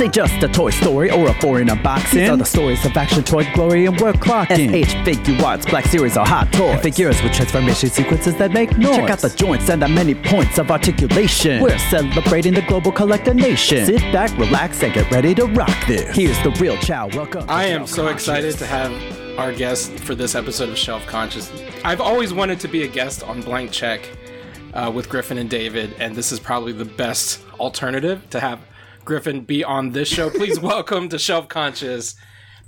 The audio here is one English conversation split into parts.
This ain't just a Toy Story or a foreign unboxing. These are the stories of action, toy glory, and work clocking. SH Figuarts, Black Series or hot toys. And figures with transformation sequences that make noise. Check out the joints and the many points of articulation. We're celebrating the global collector nation. Sit back, relax, and get ready to rock this. Here's the real Chow. Welcome. I am so Conscious. excited to have our guest for this episode of Shelf Conscious. I've always wanted to be a guest on Blank Check uh, with Griffin and David, and this is probably the best alternative to have Griffin be on this show. Please welcome to Shelf Conscious,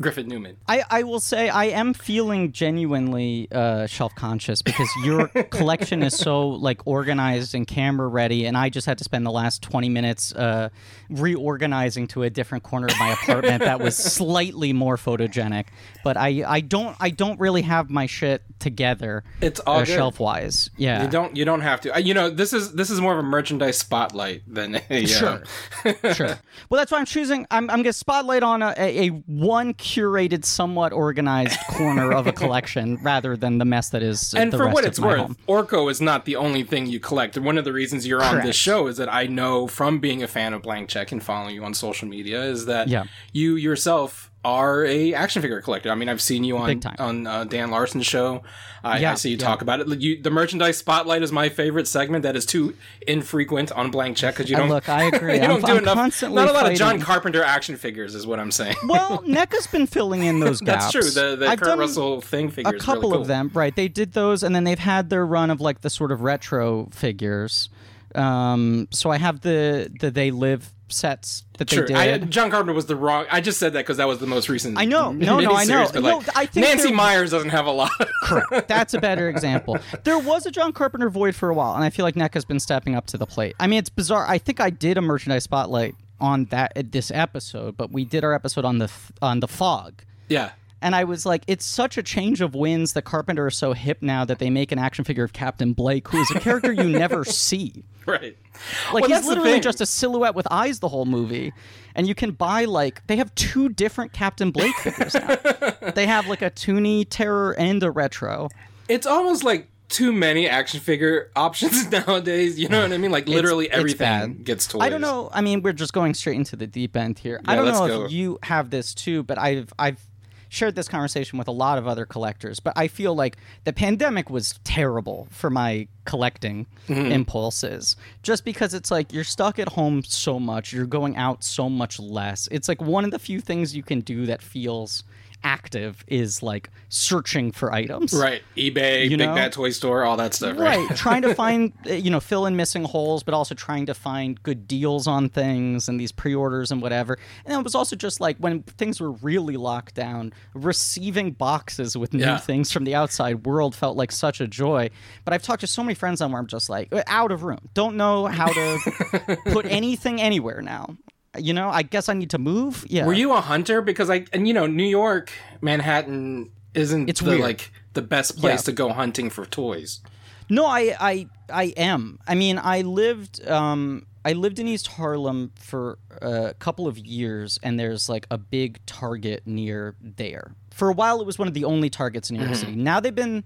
Griffin Newman. I, I will say I am feeling genuinely uh, shelf conscious because your collection is so like organized and camera ready, and I just had to spend the last twenty minutes uh, reorganizing to a different corner of my apartment that was slightly more photogenic. But I, I don't I don't really have my shit together. It's all uh, shelf wise. Yeah, You don't you don't have to. You know this is this is more of a merchandise spotlight than a uh, Sure. sure. Well, that's why I'm choosing. I'm, I'm going to spotlight on a, a, a one curated, somewhat organized corner of a collection rather than the mess that is. and for what it's worth, home. Orko is not the only thing you collect. One of the reasons you're on Correct. this show is that I know from being a fan of Blank Check and follow you on social media is that Yeah. you yourself are a action figure collector. I mean, I've seen you on on uh, Dan Larson's show. I, I see you yeah. talk about it. You, the merchandise spotlight is my favorite segment. That is too infrequent on Blank Check because you Uh, don't look, I agree. you I'm- don't do I'm enough. constantly Not a lot of John. Carpenter action figures is what I'm saying. Well, NECA's been filling in those gaps. That's true. The the I've Kurt Russell thing figures. a couple really cool. of them, right? They did those, and then they've had their run of like the sort of retro figures. Um, so I have the the They Live sets that Sure, they I, did. John Carpenter was the wrong. I just said that because that was the most recent. I know. No, no, I know. miniseries, No, like, I think Nancy Meyers doesn't have a lot. Correct. That's a better example. There was a John Carpenter void for a while, and I feel like NECA's been stepping up to the plate. I mean, it's bizarre. I think I did a merchandise spotlight on that this episode, but we did our episode on the on the fog. yeah, And I was like, it's such a change of winds The Carpenter is so hip now that they make an action figure of Captain Blake, who is a character you never see. right. Like Well, he's literally just a silhouette with eyes the whole movie. And you can buy like they have two different Captain Blake figures now. they have like a Toony Terror and a retro. It's almost like too many action figure options nowadays. You know what I mean? Like literally it's everything bad. gets toys. I don't know. I mean, we're just going straight into the deep end here. I don't know go. if you have this too, but I've I've shared this conversation with a lot of other collectors. But I feel like the pandemic was terrible for my collecting Mm-hmm. impulses, just because it's like you're stuck at home so much, you're going out so much less. It's like one of the few things you can do that feels active is like searching for items. Right, eBay, You Big know? Bad Toy Store, all that stuff. Right. right trying to find uh, you know fill in missing holes but also trying to find good deals on things and these pre-orders and whatever and it was also just like when things were really locked down receiving boxes with new Yeah. things from the outside world felt like such a joy but i've talked to so many friends on where i'm just like uh, out of room don't know how to put anything anywhere now you know i guess i need to move yeah Were you a hunter? Because I and you know New York, Manhattan isn't It's the weird. like the best place Yeah. to go hunting for toys. No, I, I, I am. I mean, I lived, um, I lived in East Harlem for a couple of years, and there's like a big Target near there. For a while, it was one of the only Targets in New York City. Now they've been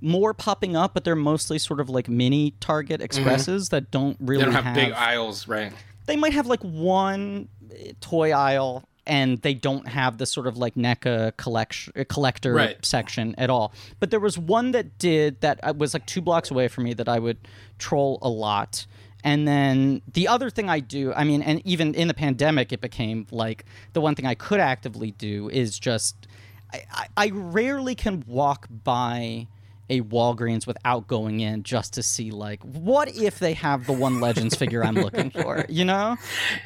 more popping up, but they're mostly sort of like mini Target Expresses that don't really They don't have, big aisles, right? They might have like one eh, toy aisle and they don't have the sort of like NECA collection uh, collector Right. section at all. But there was one that did that uh, was like two blocks away from me that I would troll a lot. And then the other thing I do, I mean, and even in the pandemic, it became like the one thing I could actively do is just I, I, I rarely can walk by a Walgreens without going in just to see like what if they have the one Legends figure I'm looking for, you know?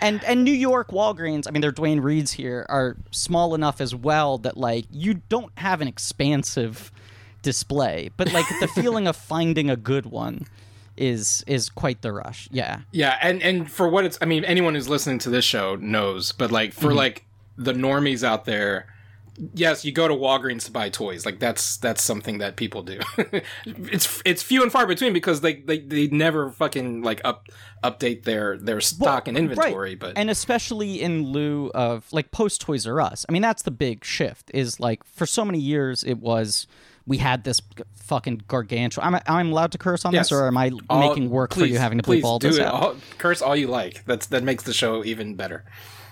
And and New York Walgreens, I mean, their Duane Reades here are small enough as well that like you don't have an expansive display, but like the feeling of finding a good one is is quite the rush. Yeah. Yeah, and and for what it's, I mean, anyone who's listening to this show knows, but like for Mm-hmm. like the normies out there, yes, you go to Walgreens to buy toys. Like that's that's something that people do. it's it's few and far between because they they, they never fucking like up update their their stock and inventory. Right. But and especially in lieu of like post Toys R Us. I mean, that's the big shift. Is like for so many years it was we had this fucking gargantuan. I'm I'm allowed to curse on Yes. this, or am I all- making work for you having to please bleep all this it. out? All, curse all you like. That's that makes the show even better.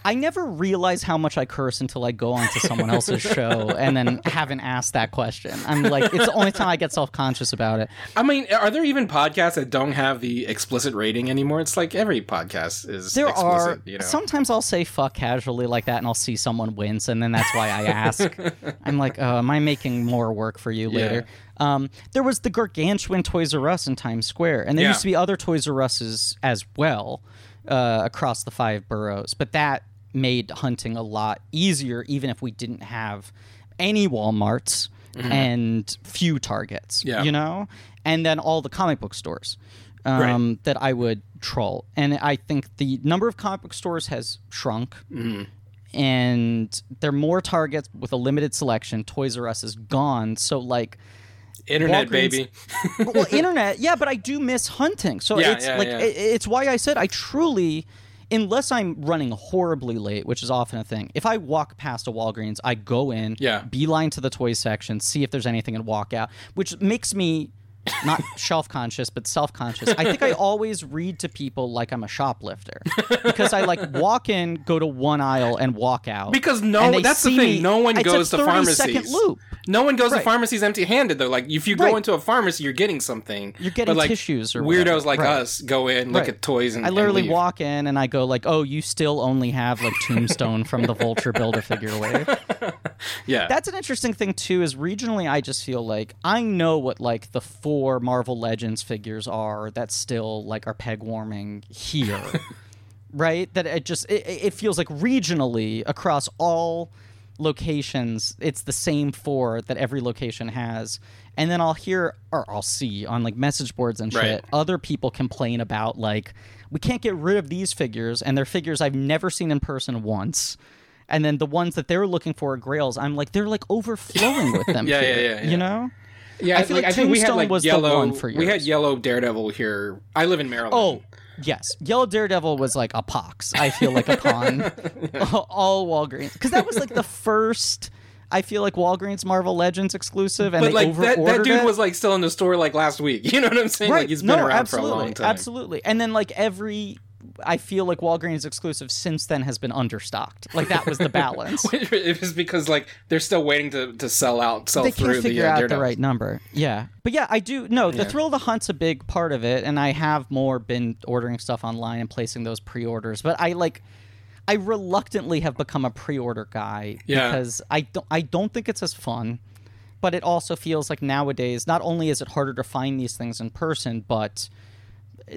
I never realize how much I curse until I go onto someone else's show and then haven't asked that question. I'm like, it's the only time I get self conscious about it. I mean, are there even podcasts that don't have the explicit rating anymore? It's like every podcast is There explicit, are you know. sometimes I'll say fuck casually like that, and I'll see someone wince, and then that's why I ask. I'm like, oh, am I making more work for you later? Um, there was the gargantuan Toys R Us in Times Square, and there Yeah. used to be other Toys R Us's as well uh, across the five boroughs, but that made hunting a lot easier, even if we didn't have any WalMarts and few Targets. Mm-hmm. Yeah. you know, and then all the comic book stores um, that I would troll. And I think the number of comic book stores has shrunk. Mm-hmm. And there are more targets with a limited selection. Toys R Us is gone. So, like, Internet, Walgreens- baby. well, internet, yeah, but I do miss hunting. So Yeah, it's yeah, like yeah. it- it's why I said I truly, unless I'm running horribly late, which is often a thing. If I walk past a Walgreens, I go in, Yeah. beeline to the toy section, see if there's anything, and walk out, which makes me. Not shelf conscious, but self conscious. I think I always read to people like I'm a shoplifter because I like walk in, go to one aisle, and walk out. Because no, that's the thing. me- No one goes to pharmacies. second loop. No one goes Right. to pharmacies empty-handed though. Like if you go Right. into a pharmacy, you're getting something. You're getting but, like, tissues or weirdos whatever. like Right. us go in, look at toys, and I literally and walk in and I go like, "Oh, you still only have like Tombstone from the Vulture Builder Figure wave." Yeah, That's an interesting thing too. Is regionally, I just feel like I know what like the four Marvel Legends figures are that still like are peg warming here, right? That it just it, it feels like regionally across all locations, it's the same four that every location has. And then I'll hear or I'll see on like message boards and shit Right. other people complain about like we can't get rid of these figures and they're figures I've never seen in person once. And then the ones that they're looking for are grails. I'm like they're like overflowing with them. Yeah, yeah, yeah, yeah. You know? Yeah. I feel like I think we had like was the yellow. one for we had yellow Daredevil here. I live in Maryland. Oh, yes. Yellow Daredevil was like a pox. I feel like a upon all Walgreens because that was like the first. I feel like Walgreens Marvel Legends exclusive, and but like that, that dude it. was like still in the store like last week. You know what I'm saying? right. Like he's been no, around absolutely, for a long time. absolutely. And then like every, I feel like Walgreens exclusive since then has been understocked. Like that was the balance. it was because like they're still waiting to, to sell out, sell they through can't figure the uh, out the right number. Yeah, but yeah, I do. No, the Yeah. thrill of the hunt's a big part of it, and I have more been ordering stuff online and placing those pre-orders. But I like, I reluctantly have become a pre-order guy Yeah. because I don't. I don't think it's as fun, but it also feels like nowadays not only is it harder to find these things in person, but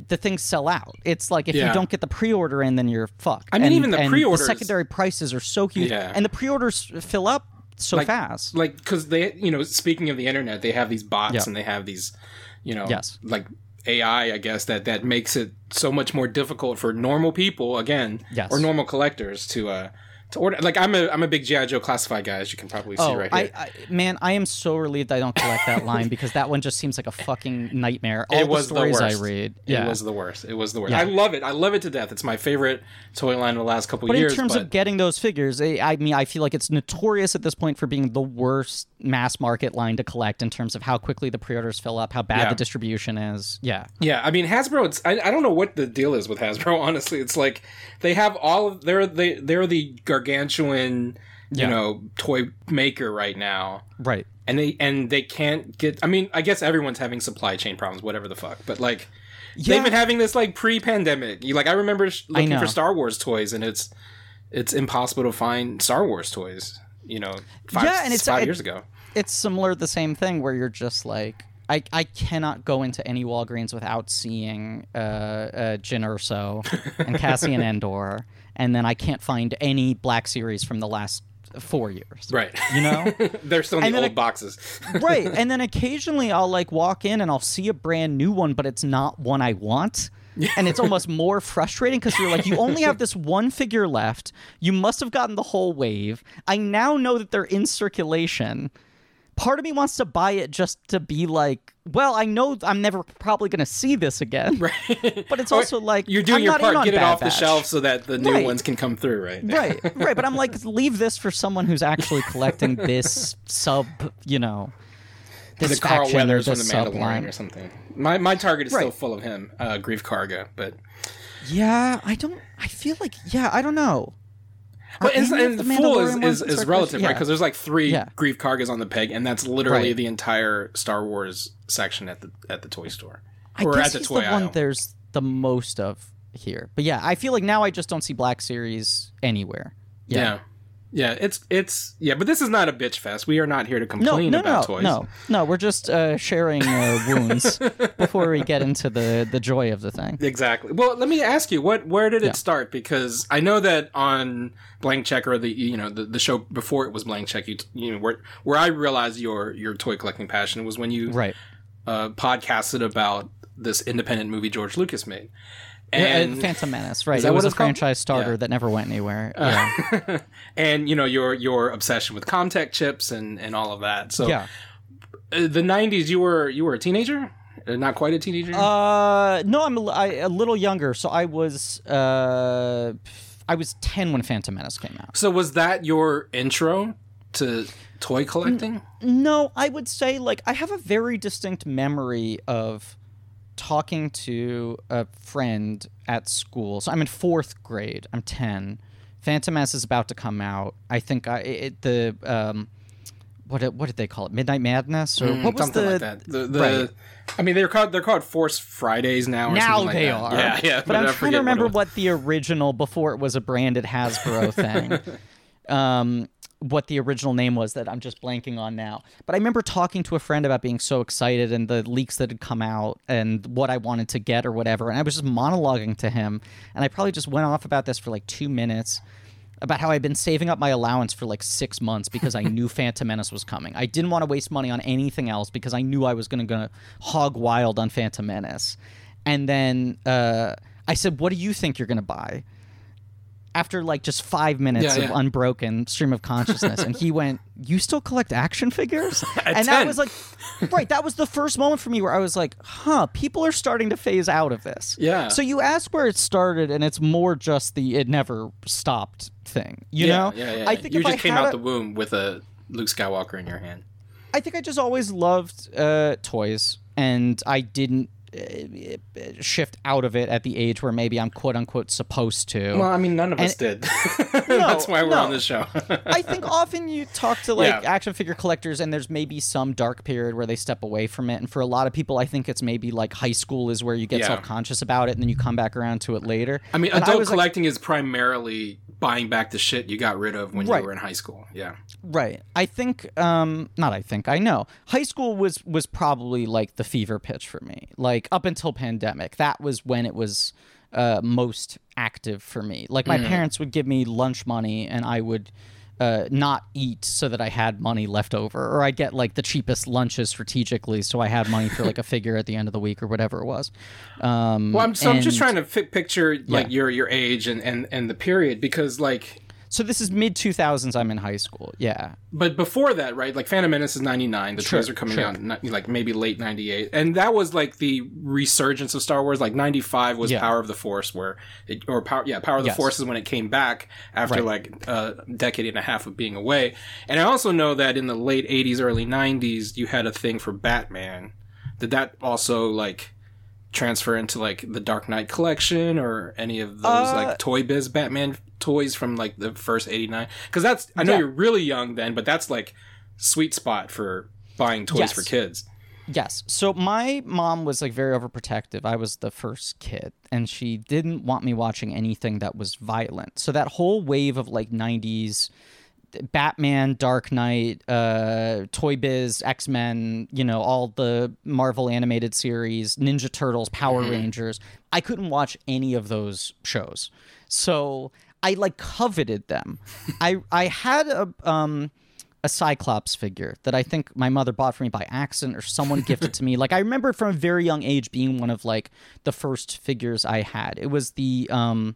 the things sell out. It's like if Yeah. you don't get the pre-order in, then you're fucked. I mean, And- even the pre-orders- secondary prices are so huge, Yeah. and the pre-orders fill up so Like- fast. like because they you know speaking of the internet they have these bots Yeah. and they have these you know Yes. like ai i guess that that makes it so much more difficult for normal people again Yes. or normal collectors to uh to order like i'm a i'm a big gi joe classified guy as you can probably see Oh, right I, here I, man, I am so relieved I don't collect that line because that one just seems like a fucking nightmare. All it was the stories I worst. read, yeah. It was the worst. It was the worst. Yeah. I love it. I love it to death. It's my favorite toy line of the last couple but years. in terms but of getting those figures, I, I mean, I feel like it's notorious at this point for being the worst mass market line to collect in terms of how quickly the pre-orders fill up, how bad Yeah. the distribution is. Yeah, Yeah, I mean Hasbro. It's I, I don't know what the deal is with Hasbro. Honestly, it's like they have all of they're they they're the gargantuan you Yeah. know toy maker right now, right. and they and they can't get. I mean, I guess everyone's having supply chain problems, whatever the fuck. But like Yeah. they've been having this like pre-pandemic. You like I remember looking know. for Star Wars toys, and it's it's impossible to find Star Wars toys. You know, five, Yeah, and it's- five it- years ago. It's similar, the same thing where you're just like. I, I cannot go into any Walgreens without seeing uh, uh, Jyn Erso and Cassian Andor, and then I can't find any Black Series from the last four years. Right. You know? They're still in And the old it- boxes. right. And then occasionally I'll like walk in and I'll see a brand new one, but it's not one I want. And it's almost more frustrating because you're like, you only have this one figure left. You must have gotten the whole wave. I now know that they're in circulation. Part of me wants to buy it just to be like, well, I know I'm never probably going to see this again. Right. But it's also like You're doing I'm your not part, get it off the shelf so that the new Right. ones can come through, right? Right, right. But I'm like, leave this for someone who's actually collecting this sub, you know, this the Carl or Weathers from the Mandalorian or something. My my target is still full of him, uh, Greef Karga, but Yeah, I don't. I feel like yeah, I don't know. But and, any and the full is, is, is relative, Wars? right? Because there's like three Yeah. Greef Kargas on the peg, and that's literally Right. the entire Star Wars section at the at the toy store I or guess at the he's toy the aisle. one there's the most of here. But yeah, I feel like now I just don't see Black Series anywhere. yeah. yeah, Yeah, it's it's yeah, but this is not a bitch fest. We are not here to No, complain no, about no, toys. no, no. We're just uh, sharing uh, wounds before we get into the the joy of the thing. Exactly. Well, let me ask you, what where did it Yeah. start? Because I know that on Blank Check or the you know the, the show before it was Blank Check, you you know where where I realized your your toy collecting passion was when you Right. uh, podcasted about this independent movie George Lucas made. And, And Phantom Menace, right? that It was a called? franchise starter Yeah. that never went anywhere. Yeah. and you know your your obsession with CommTech chips and and all of that. So yeah. uh, the '90s, you were you were a teenager, uh, not quite a teenager. Uh, no, I'm a, I, a little younger, so I was uh, I was ten when Phantom Menace came out. so was that your intro to toy collecting? No, I would say like I have a very distinct memory of talking to a friend at school. So I'm in fourth grade. I'm ten. Phantom Menace is about to come out. I think I it, the um, what what did they call it? Midnight Madness or Mm, what was something the like that. The, the right. I mean, they're called they're called Force Fridays now. Or now something like they that. are. Yeah, yeah. But, I'm I trying to remember was. what, the original before it was a branded Hasbro thing. um, what the original name was that I'm just blanking on now. But I remember talking to a friend about being so excited and the leaks that had come out and what I wanted to get or whatever. And I was just monologuing to him. And I probably just went off about this for like two minutes about how I'd been saving up my allowance for like six months because I knew Phantom Menace was coming. I didn't want to waste money on anything else because I knew I was going to go hog wild on Phantom Menace. And then uh, I said, "What do you think you're going to buy?" After like just five minutes Yeah, of yeah. unbroken stream of consciousness, and he went, "You still collect action figures?" and that was like, right. That was the first moment for me where I was like, "Huh, people are starting to phase out of this." Yeah. So you ask where it started, and it's more just the it never stopped thing. You yeah, know, yeah, yeah. I think you just I came out a- the womb with a Luke Skywalker in your hand. I think I just always loved uh, toys, and I didn't shift out of it at the age where maybe I'm quote unquote supposed to. Well, I mean, none of us did. That's why we're no. on this show. I think often you talk to like Yeah. action figure collectors, and there's maybe some dark period where they step away from it. And for a lot of people, I think it's maybe like high school is where you get Yeah. self conscious about it, and then you come back around to it later. I mean, And adult like, collecting is primarily buying back the shit you got rid of when Right. you were in high school. Yeah. Right. I think um not I think I know. High school was was probably like the fever pitch for me. Like up until pandemic, that was when it was uh most active for me. Like my parents would give me lunch money and I would uh, not eat so that I had money left over, or I'd get like the cheapest lunches strategically, so I had money for like a figure at the end of the week or whatever it was. Um, Well, I'm, so I'm just trying to picture like Yeah. your your age and, and and the period because like, So this is mid two thousands. I'm in high school. Yeah, but before that, right? Like Phantom Menace is '99. The trailers are coming sure. out like maybe late '98, and that was like the resurgence of Star Wars. Like '95 was Yeah. Power of the Force, where it, or Power yeah Power of the Yes. Force is when it came back after Right. like a decade and a half of being away. And I also know that in the late '80s, early '90s, you had a thing for Batman. Did that also like? Transfer into like the Dark Knight collection or any of those Uh, like Toy Biz Batman toys from like the first 89 cuz that's I know Yeah. you're really young then but that's like sweet spot for buying toys Yes. for kids. Yes. So my mom was like very overprotective. I was the first kid, and she didn't want me watching anything that was violent. So that whole wave of like '90s Batman, Dark Knight, uh, Toy Biz, X Men, you know, all the Marvel animated series, Ninja Turtles, Power Rangers. I couldn't watch any of those shows. So I like coveted them. I I had a um a Cyclops figure that I think my mother bought for me by accident or someone gifted to me. Like I remember from a very young age being one of like the first figures I had. It was the um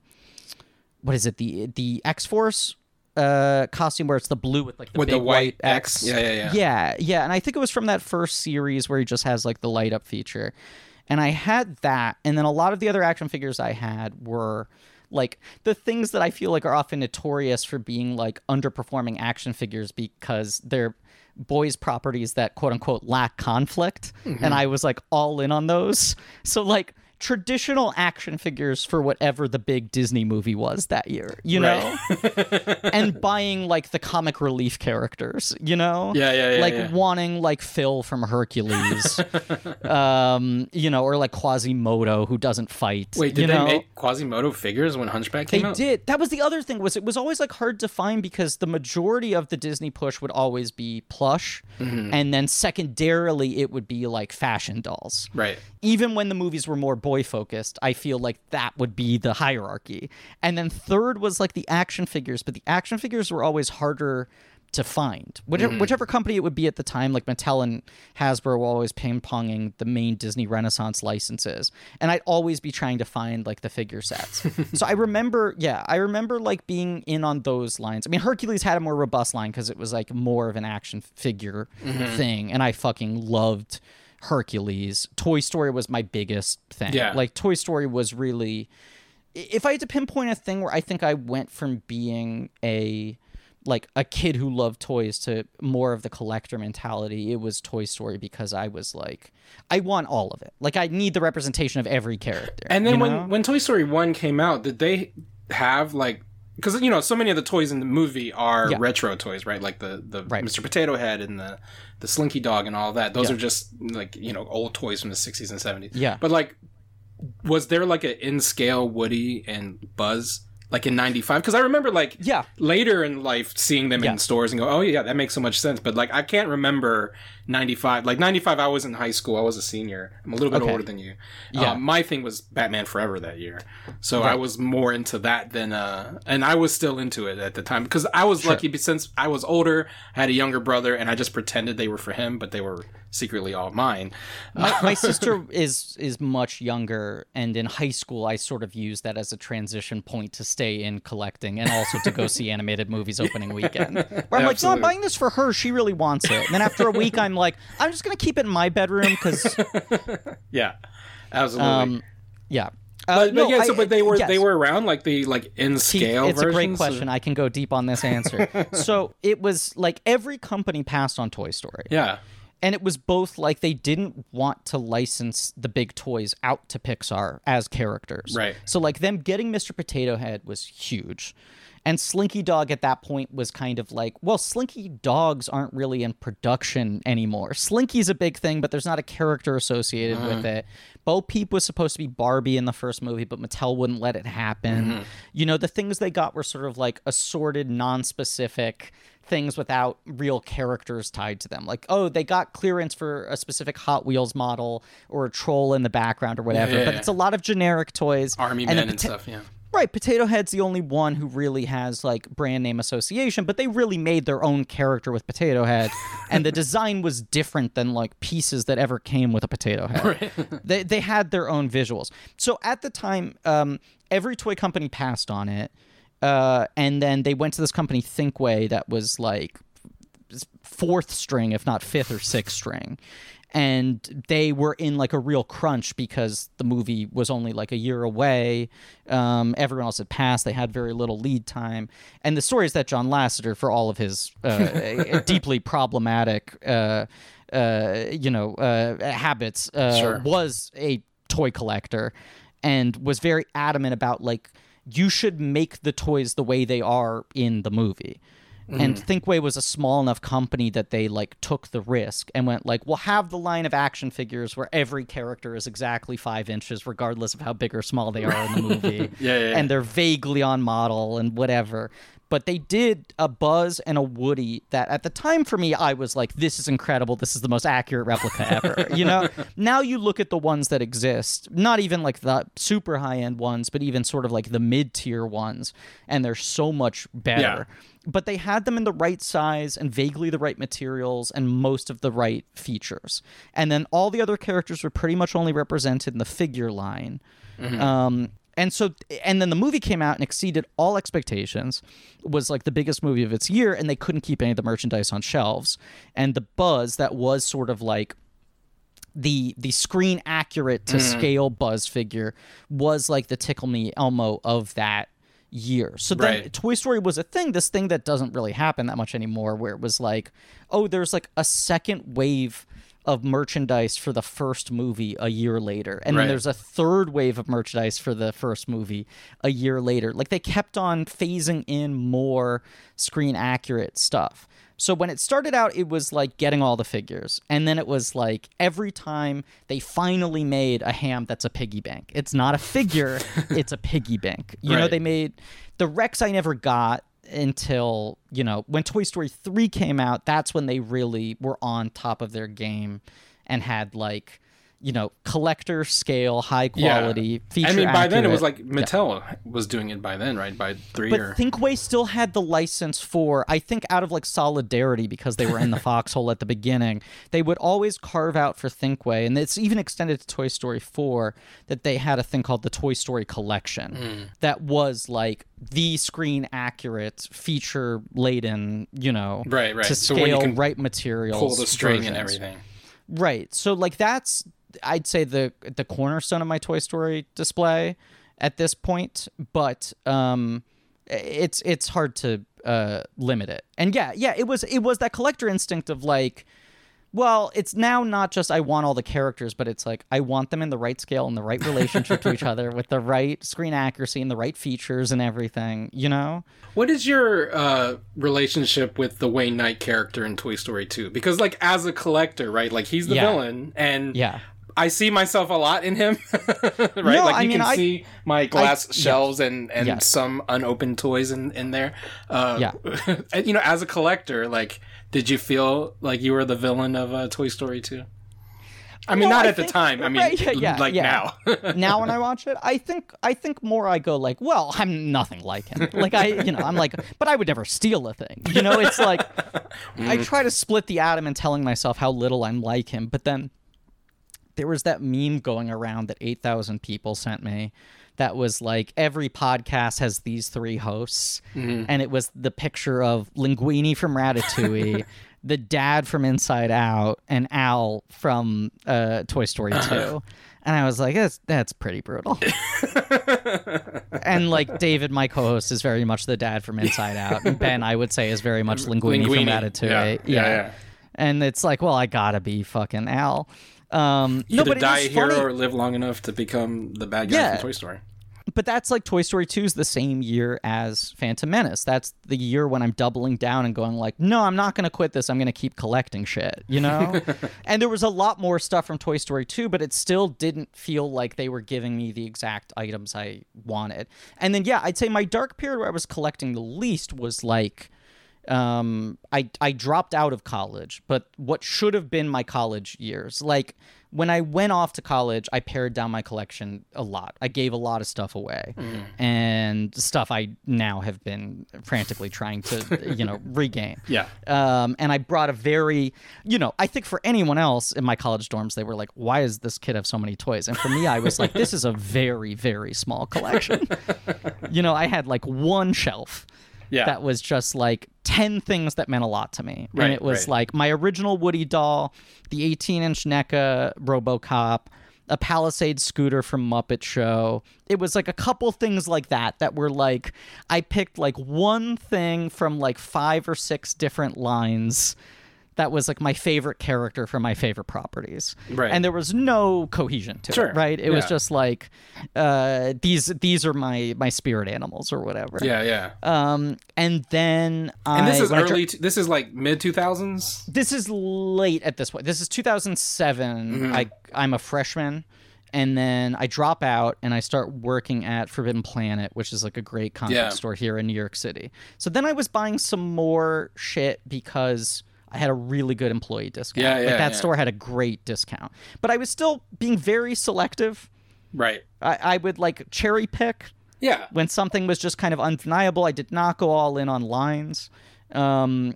what is it? The the X Force uh costume where it's the blue with like the With big the white X. X. Yeah, yeah, yeah. Yeah, yeah, and I think it was from that first series where he just has like the light up feature. And I had that, and then a lot of the other action figures I had were like the things that I feel like are often notorious for being like underperforming action figures because they're boys properties that quote unquote lack conflict Mm-hmm. and I was like all in on those. So like traditional action figures for whatever the big Disney movie was that year, you know? and buying like the comic relief characters, you know? Yeah, yeah, yeah, Like yeah. wanting like Phil from Hercules. um, you know, or like Quasimodo who doesn't fight. Wait, did they know? make Quasimodo figures when Hunchback came They out? They did. That was the other thing was it was always like hard to find because the majority of the Disney push would always be plush, Mm-hmm. and then secondarily it would be like fashion dolls. Right. Even when the movies were more boy focused, I feel like that would be the hierarchy. And then third was like the action figures, but the action figures were always harder to find. Whichever, Mm-hmm. whichever company it would be at the time, like Mattel and Hasbro were always ping ponging the main Disney Renaissance licenses. And I'd always be trying to find like the figure sets. so I remember, yeah, I remember like being in on those lines. I mean, Hercules had a more robust line because it was like more of an action figure Mm-hmm. thing. And I fucking loved Hercules. Toy Story was my biggest thing. Yeah. Like Toy Story was really if I had to pinpoint a thing where I think I went from being a like a kid who loved toys to more of the collector mentality, it was Toy Story because I was like, I want all of it. Like I need the representation of every character. And then when know? when Toy Story one came out, did they have like because you know so many of the toys in the movie are Yeah. retro toys, right? Like the the Right. Mr. Potato Head and the the Slinky Dog and all that. Those Yeah. are just like you know old toys from the sixties and seventies. Yeah. But like, was there like an in scale Woody and Buzz? Like in '95, because I remember like Yeah. later in life seeing them Yeah. in stores and go, oh yeah, that makes so much sense. But like I can't remember '95. Like '95, I was in high school. I was a senior. I'm a little bit Okay. older than you. Yeah. Uh, my thing was Batman Forever that year, so I was more into that than uh, and I was still into it at the time because I was lucky be- since I was older. I had a younger brother, and I just pretended they were for him, but they were secretly all mine. my, my sister is is much younger and in high school i sort of used that as a transition point to stay in collecting and also to go see animated movies opening weekend where i'm like no i'm buying this for her she really wants it and then after a week i'm like i'm just gonna keep it in my bedroom because Yeah, absolutely. um yeah Uh, but, but no, yeah, so I- but they were yes. they were around like the like in scale. It's a great versions, or- question. I can go deep on this answer. so it was like every company passed on Toy Story. Yeah, And it was both like they didn't want to license the big toys out to Pixar as characters. Right. So like them getting Mr. Potato Head was huge. And Slinky Dog at that point was kind of like, well, Slinky Dogs aren't really in production anymore. Slinky's a big thing, but there's not a character associated with mm-hmm. it. Bo Peep was supposed to be Barbie in the first movie, but Mattel wouldn't let it happen. Mm-hmm. You know, the things they got were sort of like assorted, non-specific things without real characters tied to them. Like, oh, they got clearance for a specific Hot Wheels model or a troll in the background or whatever, Yeah, but yeah. it's a lot of generic toys. Army And Men and stuff. Yeah, Right, Potato Head's the only one who really has like brand name association, but they really made their own character with Potato Head, and the design was different than like pieces that ever came with a Potato Head. they they had their own visuals. So at the time, um, every toy company passed on it, uh, and then they went to this company Thinkway that was like fourth string, if not fifth or sixth string. And they were in like a real crunch because the movie was only like a year away. Um, everyone else had passed. They had very little lead time. And the story is that John Lasseter, for all of his uh, deeply problematic, uh, uh, you know, uh, habits, uh, Sure. was a toy collector and was very adamant about like you should make the toys the way they are in the movie. And mm-hmm. Thinkway was a small enough company that they like took the risk and went like, we'll have the line of action figures where every character is exactly five inches, regardless of how big or small they are in the movie. Yeah, yeah, yeah. And they're vaguely on model and whatever. But they did a Buzz and a Woody that at the time for me, I was like, this is incredible. This is the most accurate replica ever. you know? Now you look at the ones that exist, not even like the super high end ones, but even sort of like the mid tier ones, and they're so much better. But they had them in the right size and vaguely the right materials and most of the right features. And then all the other characters were pretty much only represented in the figure line. Um, and so, and then the movie came out and exceeded all expectations. Was like the biggest movie of its year, and they couldn't keep any of the merchandise on shelves. And the buzz that was sort of like the the screen accurate to scale buzz figure was like the tickle me elmo of that year so then Right. toy story was a thing this thing that doesn't really happen that much anymore where it was like oh there's like a second wave of merchandise for the first movie a year later. And Right. then there's a third wave of merchandise for the first movie a year later. Like they kept on phasing in more screen accurate stuff. So when it started out, it was like getting all the figures. And then it was like every time they finally made a ham that's a piggy bank. It's not a figure, it's a piggy bank. You know, they made the Rex I never got until, you know, when Toy Story 3 came out, that's when they really were on top of their game and had like, you know, collector scale, high quality, feature I mean, by then it was like Mattel was doing it by then, right? By three but or Thinkway still had the license for, I think, out of like solidarity because they were in the foxhole at the beginning. They would always carve out for Thinkway, and it's even extended to Toy Story 4 that they had a thing called the Toy Story Collection Hmm. that was like the screen accurate, feature laden, you know, Right, right. to So scale, can right materials, pull the string and everything. Right. So like that's I'd say the the cornerstone of my Toy Story display at this point, but um it's it's hard to uh limit it. And yeah, yeah, it was it was that collector instinct of like well, it's now not just I want all the characters, but it's like I want them in the right scale and the right relationship to each other with the right screen accuracy and the right features and everything, you know? What is your uh, relationship with the Wayne Knight character in Toy Story 2? Because, like, as a collector, right? Like, he's the Yeah. villain, and Yeah. I see myself a lot in him, right? No, like, I you mean, can I- see my glass yeah. shelves and, and Yes. some unopened toys in, in there. Uh, Yeah. and, you know, as a collector, like, did you feel like you were the villain of uh, Toy Story 2? I mean, No, not I at the time. I mean, right, yeah, yeah, like yeah. now. now when I watch it, I think I think more I go like, well, I'm nothing like him. Like I, you know, I'm like, but I would never steal a thing. You know, it's like I try to split the atom and telling myself how little I'm like him, but then there was that meme going around that 8,000 people sent me that was like every podcast has these three hosts and it was the picture of Linguini from Ratatouille, the dad from Inside Out and Al from uh, Toy Story 2. And I was like, that's that's pretty brutal. and like David, my co-host, is very much the dad from Inside Out. And Ben, I would say, is very much Linguini, from Linguini. Ratatouille. Yeah, yeah, yeah. And it's like, well, I gotta be fucking Al. Um, no, Either but die a hero funny. or live long enough to become the bad guy Yeah. from Toy Story. But that's like Toy Story 2 is the same year as Phantom Menace. That's the year when I'm doubling down and going like, no, I'm not going to quit this. I'm going to keep collecting shit, you know? and there was a lot more stuff from Toy Story 2, but it still didn't feel like they were giving me the exact items I wanted. And then yeah, I'd say my dark period where I was collecting the least was like um I I dropped out of college, but what should have been my college years. Like when I went off to college, I pared down my collection a lot. I gave a lot of stuff away. And stuff I now have been frantically trying to, you know, regain. Yeah. Um, and I brought a very, you know, I think for anyone else in my college dorms, they were like, why does this kid have so many toys? And for me, I was like, this is a very, very small collection. you know, I had like one shelf Yeah. that was just like 10 things that meant a lot to me. Right, and it was right. like my original Woody doll, the 18 inch NECA Robocop, a Palisades scooter from Muppet Show. It was like a couple things like that that were like, I picked like one thing from like five or six different lines that was like my favorite character from my favorite properties. Right. And there was no cohesion to Sure, it, right? It was just like uh, these these are my my spirit animals or whatever. Yeah, yeah. Um, and then and this is early. this is like mid two thousands. this is late at this point. This is 2007. Mm-hmm. I I'm a freshman, and then I drop out and I start working at Forbidden Planet, which is like a great comic Yeah. store here in New York City. So then I was buying some more shit because. I had a really good employee discount. Yeah, like yeah, that yeah. store had a great discount. But I was still being very selective. Right. I, I would like cherry pick Yeah. when something was just kind of undeniable. I did not go all in on lines. Um,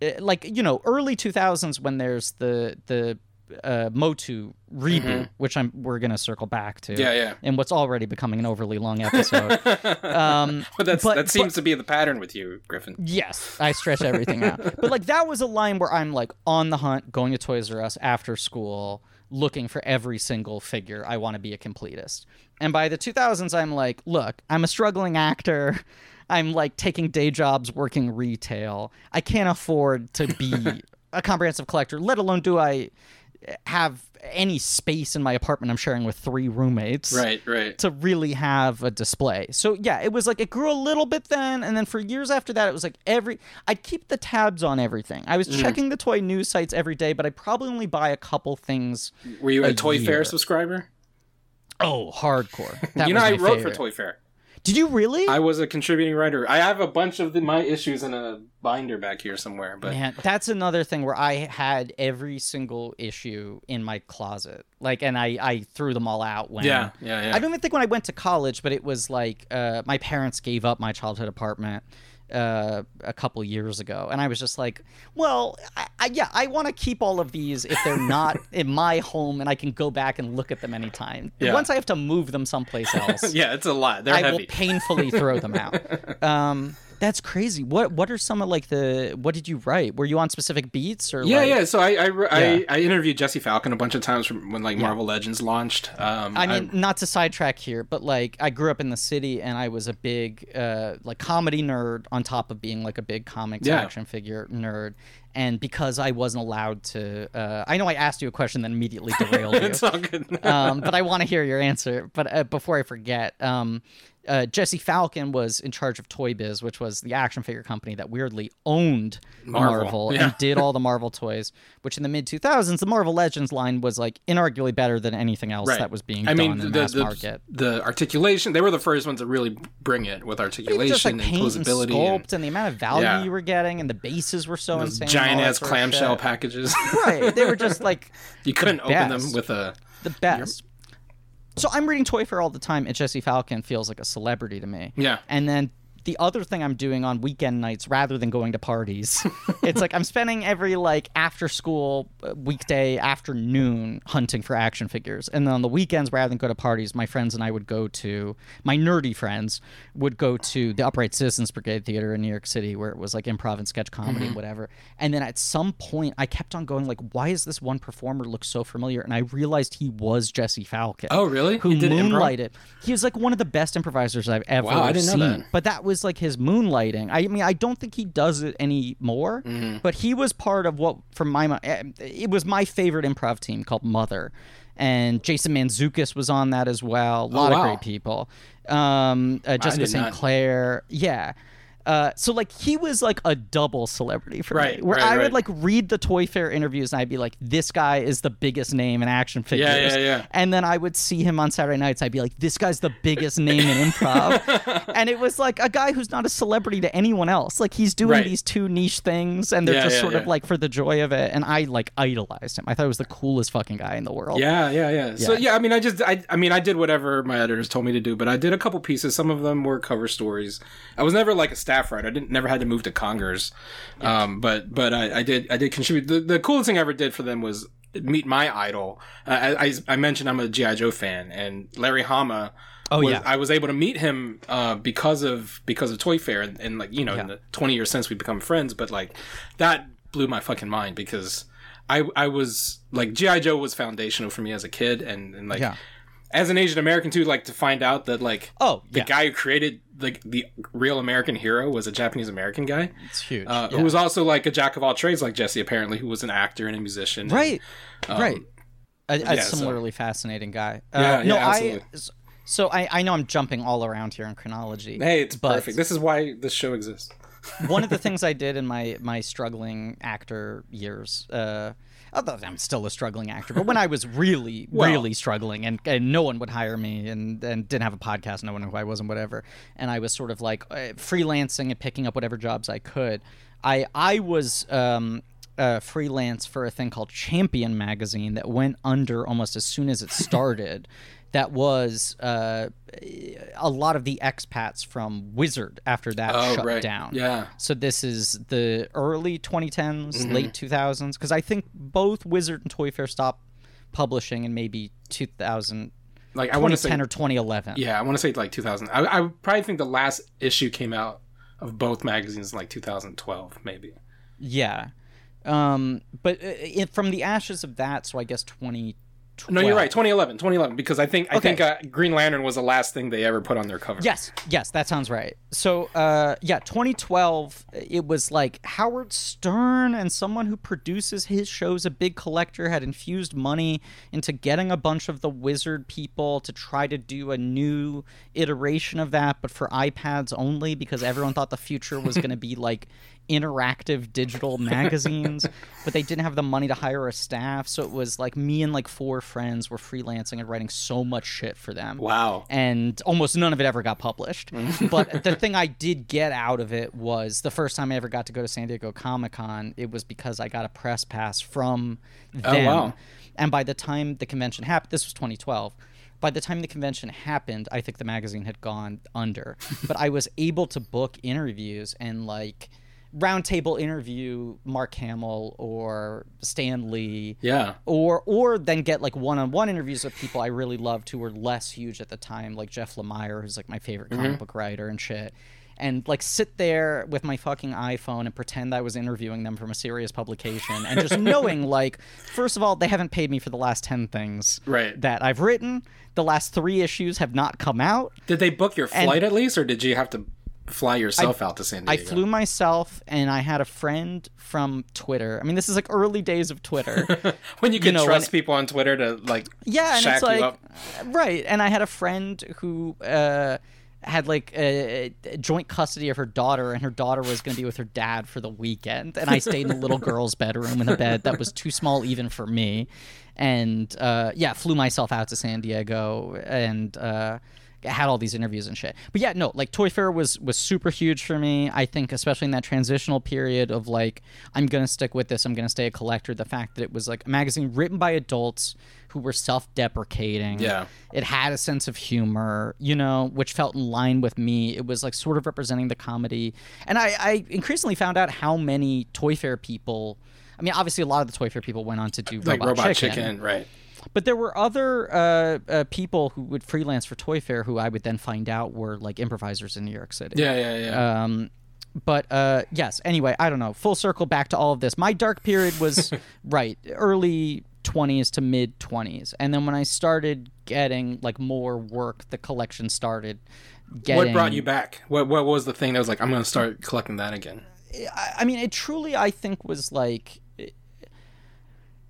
eh, like you know, early two thousands when there's the the uh, MOTU reboot, which I'm we're gonna circle back to. Mm-hmm. Yeah, yeah. And what's already becoming an overly long episode. um, But that's But- that seems to be the pattern with you, Griffin. Yes, I stretch everything out. But like that was a line where I'm like on the hunt, going to Toys R Us after school, looking for every single figure. I want to be a completist. And by the 2000s, I'm like, look, I'm a struggling actor. I'm like taking day jobs, working retail. I can't afford to be a comprehensive collector. Let alone do I have any space in my apartment. I'm sharing with three roommates. Right, right. To really have a display. So yeah, it was like it grew a little bit then, and then for years after that, it was like every I'd keep the tabs on everything. I was Mm-hmm. checking the toy news sites every day, but I probably only buy a couple things. Were you a, a Toy year. Fair subscriber? Oh, hardcore. That you know, I wrote favorite. for ToyFare. Did you really? I was a contributing writer. I have a bunch of the, my issues in a binder back here somewhere, but Man, that's another thing where I had every single issue in my closet. Like, and I, I threw them all out when. yeah, yeah, yeah. I don't even think when I went to college, but it was like uh, my parents gave up my childhood apartment uh, a couple years ago, and I was just like, well, I, I, yeah, I want to keep all of these if they're not in my home, and I can go back and look at them anytime. Yeah. Once I have to move them someplace else, yeah, it's a lot. They're I heavy. will painfully throw them out. Um, that's crazy. What What are some of like the? What did you write? Were you on specific beats or? yeah, like, yeah. So I I, Yeah. I I interviewed Jesse Falcon a bunch of times from when like Marvel Legends launched. Um, I mean, not to sidetrack here, but like I grew up in the city and I was a big uh, like comedy nerd on top of being like a big comics Yeah. action figure nerd. And because I wasn't allowed to, uh, I know I asked you a question that immediately derailed you. it's all good. um, but I want to hear your answer. But uh, before I forget, um, uh, Jesse Falcon was in charge of Toy Biz, which was the action figure company that weirdly owned Marvel, Marvel, yeah. and did all the Marvel toys. Which in the mid 2000s, the Marvel Legends line was like inarguably better than anything else Right. that was being I done mean, in the, the mass the, market. the articulation, they were the first ones to really bring it with Just articulation like and paint and posability. sculpt and, the amount of value Yeah. you were getting, and the bases were so those insane. Giant ass clamshell packages. right? They were just like you couldn't open them with a. the best. So I'm reading ToyFare all the time, and Jesse Falcon feels like a celebrity to me. Yeah. And then the other thing I'm doing on weekend nights, rather than going to parties, it's like I'm spending every like after school uh, weekday afternoon hunting for action figures, and then on the weekends, rather than go to parties, my friends and I would go to my nerdy friends would go to the Upright Citizens Brigade Theater in New York City, where it was like improv and sketch comedy Mm-hmm. and whatever. And then at some point, I kept on going like, why is this one performer look so familiar? And I realized he was Jesse Falcon. Oh, really? Who did improv? moonlighted? He was like one of the best improvisers I've ever Wow, I didn't know seen. that. But that was like his moonlighting. I mean, I don't think he does it anymore. Mm-hmm. But he was part of what, from my eh, it was my favorite improv team called Mother, and Jason Mantzoukas was on that as well. A lot of Oh, wow. great people. Um, uh, Jessica St. Clair, yeah. Uh, so like he was like a double celebrity for Right, me, where right, I right. would like read the ToyFare interviews and I'd be like, "This guy is the biggest name in action figures." Yeah, yeah, yeah. And then I would see him on Saturday nights. I'd be like, "This guy's the biggest name in improv," and it was like a guy who's not a celebrity to anyone else. Like he's doing these two niche things, and they're Yeah, just yeah, sort of like for the joy of it. And I like idolized him. I thought he was the coolest fucking guy in the world. Yeah, yeah, yeah, So Yeah. yeah, I mean, I just, I, I mean, I did whatever my editors told me to do, but I did a couple pieces. Some of them were cover stories. I was never like a staff writer. I didn't never had to move to Congers, um, but but I, I did I did contribute. The, the coolest thing I ever did for them was meet my idol. Uh, I, I I mentioned I'm a GI Joe fan, and Larry Hama. Oh, was- yeah. I was able to meet him uh, because of because of ToyFare, and, and like you know, in the 20 years since we become friends. But like that blew my fucking mind because I I was like GI Joe was foundational for me as a kid, and and like Yeah. As an Asian American too, like to find out that like Oh, the yeah. guy who created like the real American hero was a Japanese American guy. It's huge. Uh, Yeah. Who was also like a jack of all trades, like Jesse, apparently, who was an actor and a musician. and- right, right. A, a Um, yeah, so- similarly fascinating guy. Uh, Yeah, no, yeah, I. absolutely. So I, I know I'm jumping all around here in chronology. Hey, it's perfect. This is why this show exists. one of the things I did in my my struggling actor years. Uh, although I'm still a struggling actor, but when I was really, Well- really struggling, and, and no one would hire me, and, and didn't have a podcast, no one knew who I was, and whatever, and I was sort of like uh, freelancing and picking up whatever jobs I could. I I was um, uh, freelance for a thing called Champion magazine that went under almost as soon as it started. That was uh, a lot of the expats from Wizard after that Oh, shut right. down. Yeah. So this is the early 2010s, Mm-hmm. late 2000s, because I think both Wizard and ToyFare stopped publishing in maybe 2000, Like I want to 2010 say, or 2011. yeah, I want to say like 2000. I, I probably think the last issue came out of both magazines in like 2012, maybe. Yeah. Um, but uh, it, from the ashes of that, so I guess No, you're right. 2011, 2011, because I think I Okay. think uh, Green Lantern was the last thing they ever put on their cover. Yes, yes, that sounds right. So, uh, yeah, 2012, it was like Howard Stern and someone who produces his shows, a big collector, had infused money into getting a bunch of the wizard people to try to do a new iteration of that, but for iPads only, because everyone thought the future was going to be like interactive digital magazines, but they didn't have the money to hire a staff. So it was like me and like four friends were freelancing and writing so much shit for them Wow. and almost none of it ever got published. but the thing I did get out of it was the first time I ever got to go to San Diego Comic Con, it was because I got a press pass from oh, them. Oh, wow. And by the time the convention happened, this was 2012. By the time the convention happened, I think the magazine had gone under. but I was able to book interviews and like roundtable interview Mark Hamill or Stan Lee Yeah. or or then get like one-on-one interviews with people I really loved who were less huge at the time, like Jeff Lemire, who's like my favorite comic mm-hmm. book writer and shit. And like sit there with my fucking iPhone and pretend I was interviewing them from a serious publication, and just knowing like, first of all, they haven't paid me for the last ten things Right. that I've written. The last three issues have not come out. Did they book your flight at least, or did you have to fly yourself out to San Diego. I flew myself, and I had a friend from Twitter. I mean, this is like early days of Twitter. when you can know, trust people on Twitter to like Yeah, and shack it's like up. right. And I had a friend who uh, had like a, a joint custody of her daughter, and her daughter was going to be with her dad for the weekend. And I stayed in the little girl's bedroom in a bed that was too small even for me. And uh, yeah, flew myself out to San Diego and. Uh, had all these interviews and shit. But yeah, no, like ToyFare was was super huge for me. I think especially in that transitional period of like I'm going to stick with this. I'm going to stay a collector. The fact that it was like a magazine written by adults who were self-deprecating. Yeah. It had a sense of humor, you know, which felt in line with me. It was like sort of representing the comedy. And I, I increasingly found out how many ToyFare people I mean, obviously, a lot of the ToyFare people went on to do like Robot, Robot Chicken, Chicken, right? But there were other uh, uh, people who would freelance for ToyFare who I would then find out were like improvisers in New York City. Yeah, yeah, yeah. Um, but uh, yes. Anyway, I don't know. Full circle back to all of this. My dark period was right early twenties to mid twenties, and then when I started getting like more work, the collection started. Getting, what brought you back? What What was the thing that was like, I'm going to start collecting that again? I, I mean, it truly, I think, was like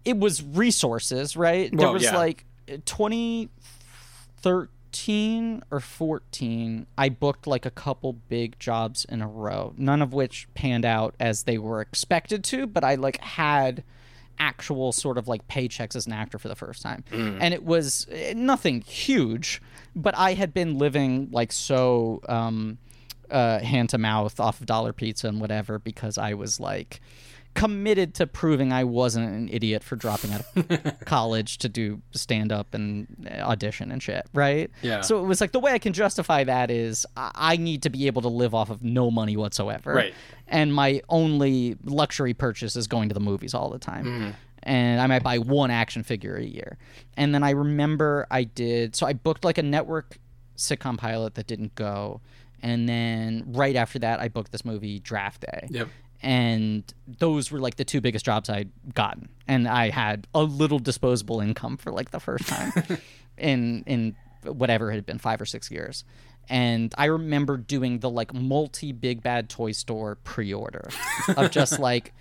it, was resources, right? there was yeah. like 2013 or 14, I booked like a couple big jobs in a row, none of which panned out as they were expected to, but I like had actual sort of like paychecks as an actor for the first time. And it was eh, nothing huge, but I had been living like so um uh hand to mouth off of dollar pizza and whatever because I was like committed to proving I wasn't an idiot for dropping out of college to do stand up and audition and shit, right? Yeah. So it was like the way I can justify that is I I need to be able to live off of no money whatsoever. Right. And my only luxury purchase is going to the movies all the time. Mm-hmm. And I might buy one action figure a year. And then I remember I did so I booked like a network sitcom pilot that didn't go. And then right after that I booked this movie Draft Day Yep. And those were like the two biggest jobs I'd gotten, and I had a little disposable income for like the first time in in whatever it had been five or six years. And I remember doing the like multi big bad toy store pre order of just like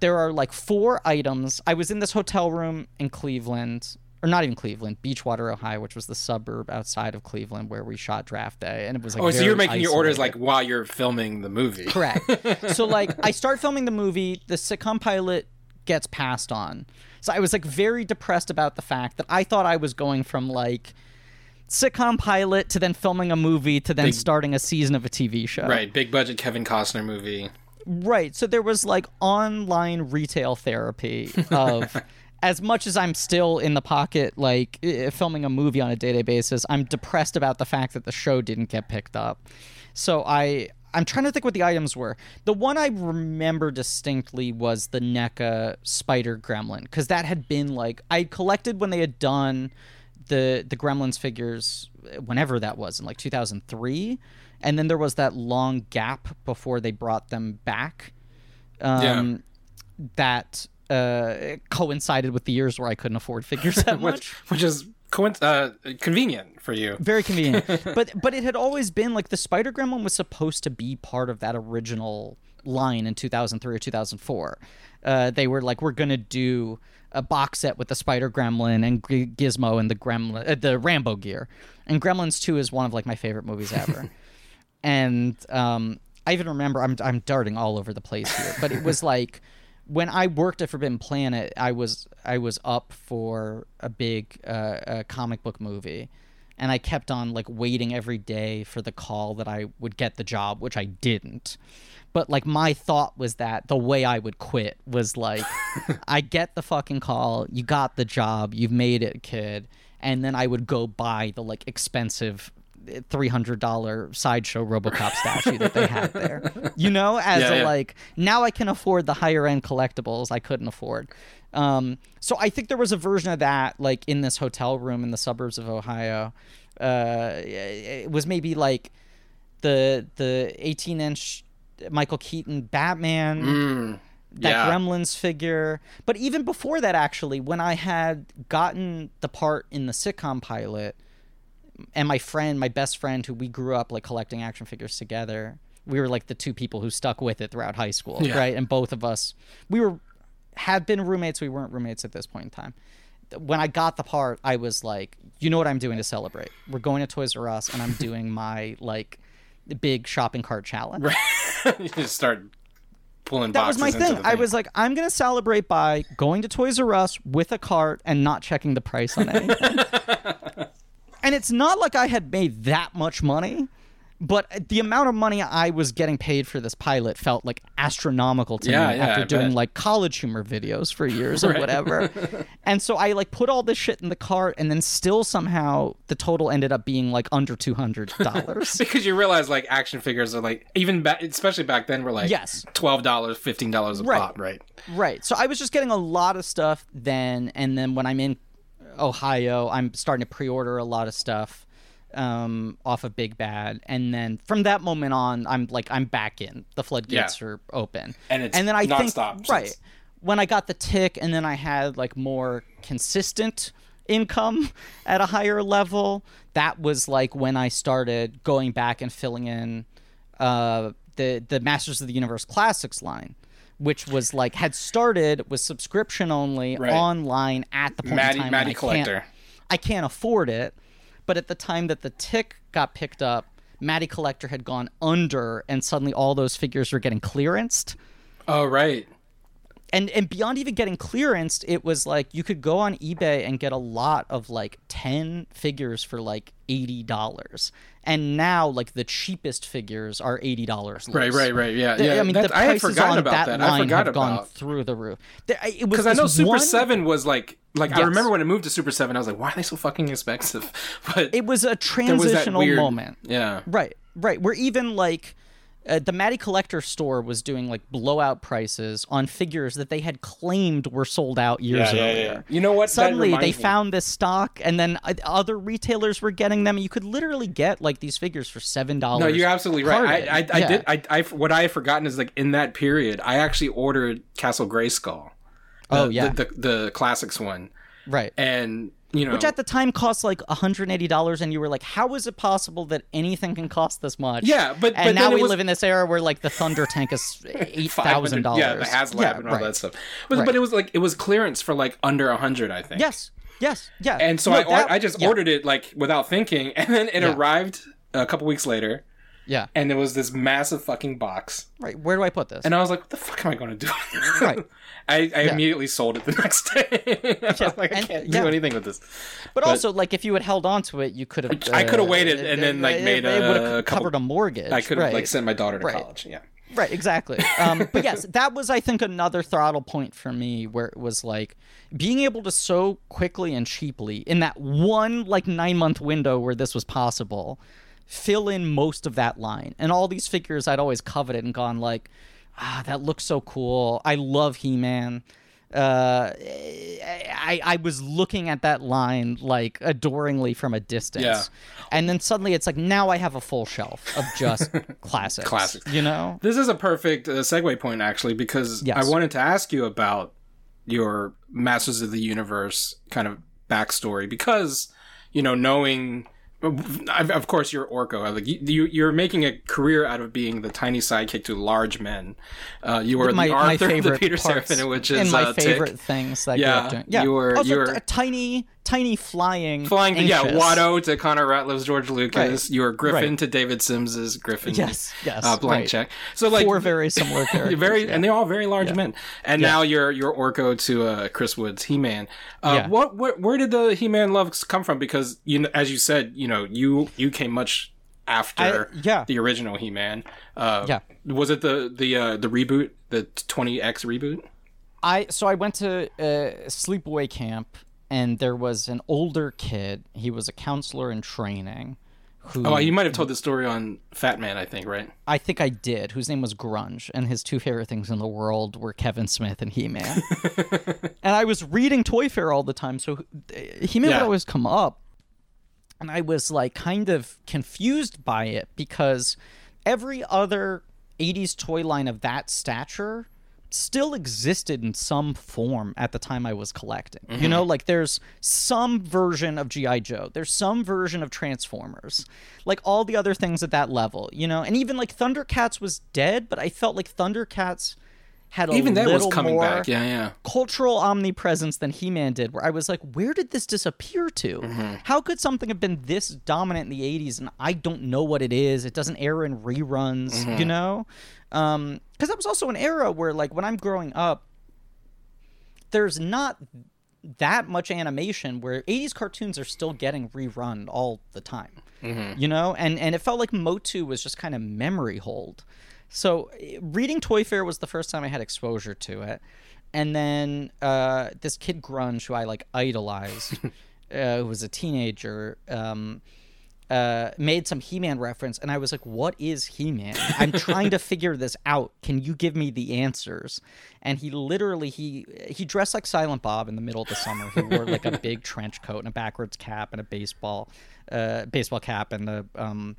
there are like four items. I was in this hotel room in Cleveland, or not even Cleveland, Beachwood, Ohio, which was the suburb outside of Cleveland where we shot Draft Day, and it was like Oh, so you're making your orders like while you're filming the movie. Correct. so like I start filming the movie, the sitcom pilot gets passed on. So I was like very depressed about the fact that I thought I was going from like sitcom pilot to then filming a movie to then Big- starting a season of a TV show. Right, big budget Kevin Costner movie. Right. So there was like online retail therapy of as much as I'm still in the pocket, like filming a movie on a day to day basis, I'm depressed about the fact that the show didn't get picked up. So I. I'm trying to think what the items were. The one I remember distinctly was the NECA Spider Gremlin, because that had been like I collected when they had done the the Gremlins figures whenever that was in like 2003, and then there was that long gap before they brought them back. Um, That uh, coincided with the years where I couldn't afford figures that much. which is coinc- uh, convenient for you. Very convenient. but but it had always been like the Spider Gremlin was supposed to be part of that original line in 2003 or 2004. Uh, they were like, we're gonna do a box set with the Spider Gremlin and G- Gizmo and the Gremlin, uh, the Rambo gear. And Gremlins 2 is one of like my favorite movies ever. and um, I even remember I'm I'm darting all over the place here, but it was like when I worked at Forbidden Planet, I was I was up for a big uh, a comic book movie, and I kept on like waiting every day for the call that I would get the job, which I didn't. But like my thought was that the way I would quit was like, I get the fucking call, you got the job, you've made it, kid, and then I would go buy the like expensive three hundred dollar sideshow RoboCop statue that they had there. You know, as Yeah, a yeah. like now I can afford the higher end collectibles I couldn't afford. Um, so I think there was a version of that like in this hotel room in the suburbs of Ohio. Uh, it was maybe like the the eighteen inch Michael Keaton Batman that yeah. Gremlins figure. But even before that, actually, when I had gotten the part in the sitcom pilot, and my friend, my best friend, who we grew up like collecting action figures together, we were like the two people who stuck with it throughout high school, Yeah. right? And both of us, we were had been roommates. We weren't roommates at this point in time. When I got the part, I was like, you know what I'm doing to celebrate? We're going to Toys R Us, and I'm doing my like big shopping cart challenge. you just start pulling That was my into thing. I was like, I'm gonna celebrate by going to Toys R Us with a cart and not checking the price on anything. And it's not like I had made that much money, but the amount of money I was getting paid for this pilot felt like astronomical to Yeah, me yeah, after I doing bet. like college humor videos for years or whatever. and so I like put all this shit in the cart, and then still somehow the total ended up being like under two hundred dollars. because you realize like action figures are like even back, especially back then, were like Yes. twelve dollars, fifteen dollars a Right. pop, right? Right. So I was just getting a lot of stuff then, and then when I'm in Ohio, I'm starting to pre-order a lot of stuff um, off of Big Bad, and then from that moment on, I'm like I'm back in. The floodgates Yeah. are open, And it's and then I think right when I got the tick, and then I had like more consistent income at a higher level. That was like when I started going back and filling in uh, the the Masters of the Universe Classics line, which was like had started was subscription only Right. online at the point Matty- in time. Matty I can't- Collector. I can't afford it, but at the time that the tick got picked up, Matty Collector had gone under, and suddenly all those figures were getting clearanced Oh, right. And and beyond even getting clearanced, it was like you could go on eBay and get a lot of like ten figures for like eighty dollars, and now like the cheapest figures are eighty dollars. Right, right, right. Yeah, The- yeah. I mean, that- the I had prices forgotten on about that, that. line I have gone through the roof. There- It was because I know Super one- Seven was like like I remember when it moved to Super Seven, I was like, why are they so fucking expensive? But It was a there was transitional weird moment. Yeah, Right, right. Where even like uh, the Matty Collector store was doing like blowout prices on figures that they had claimed were sold out years Yeah, yeah, earlier. yeah. You know what? Suddenly they me. found this stock, and then uh, other retailers were getting them. You could literally get like these figures for seven dollars. No, you're absolutely right. I, I, I Yeah. did. I, I, what I had forgotten is like in that period, I actually ordered Castle Grayskull. The, Oh, yeah. the, the the classics one, right. and you know, Which at the time cost like $180, and you were like, "How is it possible that anything can cost this much?" Yeah, but- and but now then we was- live in this era where like the Thunder tank is $8000 Yeah, the HasLab and all right. that stuff. But, Right. but it was like it was clearance for like under a hundred, I think. Yes, yes, yeah. And so No, I that- I just yeah, ordered it like without thinking, and then it Yeah. arrived a couple weeks later, Yeah, and there was this massive fucking box, right. Where do I put this? and I was like, "What the fuck am I going to do?" Right. I, I immediately sold it the next day. I was like, I and- can't yeah. do anything with this. but, also, like, if you had held on to it, you could have. I could have waited and then, like, made it, a have couple- covered a mortgage. I could have right. like sent my daughter to Right. college. Yeah. Right, exactly. Um, but yes, that was, I think, another throttle point for me where it was like being able to so quickly and cheaply, in that one like nine month window where this was possible, fill in most of that line. And all these figures I'd always coveted and gone like, ah, that looks so cool. I love He Man. Uh, I I was looking at that line like adoringly from a distance, Yeah. and then suddenly it's like now I have a full shelf of just classics. Classics. you know. This is a perfect uh, segue point, actually, because Yes. I wanted to ask you about your Masters of the Universe kind of backstory because you know knowing of course you're Orko. Like you, you're making a career out of being the tiny sidekick to large men. Uh, you were my, the my Arthur, favorite the Peter parts which is and my uh, favorite Tick. things that Yeah, grew up doing. Yeah, you were- also you were- a tiny, tiny flying, Flying, yeah. Watto to Connor Ratliff's George Lucas. Right. You were Griffin Right. to David Sims's Griffin. Yes, yes, Uh, blank right. check. So like Four very similar characters. very, yeah. and they're all very large men. And now you're you're Orko to uh, Chris Wood's He Man. Uh, Yeah. What where, did the He Man love come from? Because you know, as you said, you know, you you came much after I- yeah. the original He Man. Uh, Yeah. Was it the the uh, the reboot, the 20x reboot? I so I went to uh, sleepaway camp, and there was an older kid. He was a counselor in training. Who Oh, you might have told the story on Fat Man, I think, right? I think I did. Whose name was Grunge, and his two favorite things in the world were Kevin Smith and He Man. and I was reading ToyFare all the time, so uh, He Man Yeah. would always come up, and I was like kind of confused by it because every other '80s toy line of that stature still existed in some form at the time I was collecting. You know, like there's some version of GI Joe, there's some version of Transformers, like all the other things at that level, you know, and even like Thundercats was dead, but I felt like Thundercats had a Even that was coming more back. Yeah, yeah. cultural omnipresence than He-Man did where I was like where did this disappear to Mm-hmm. how could something have been this dominant in the 80s and I don't know what it is it doesn't air in reruns Mm-hmm. you know um cuz that was also an era where like when I'm growing up there's not that much animation where 80s cartoons are still getting rerun all the time you know? And and it felt like motu was just kind of memory hold. So reading ToyFare was the first time i had exposure to it. And then uh, this kid grunge who i like idolized uh, who was a teenager um, uh, made some He-Man reference, and I was like, "What is He-Man? I'm trying to figure this out. Can you give me the answers?" And he literally he he dressed like Silent Bob in the middle of the summer. He wore like a big trench coat and a backwards cap and a baseball uh, baseball cap and a um,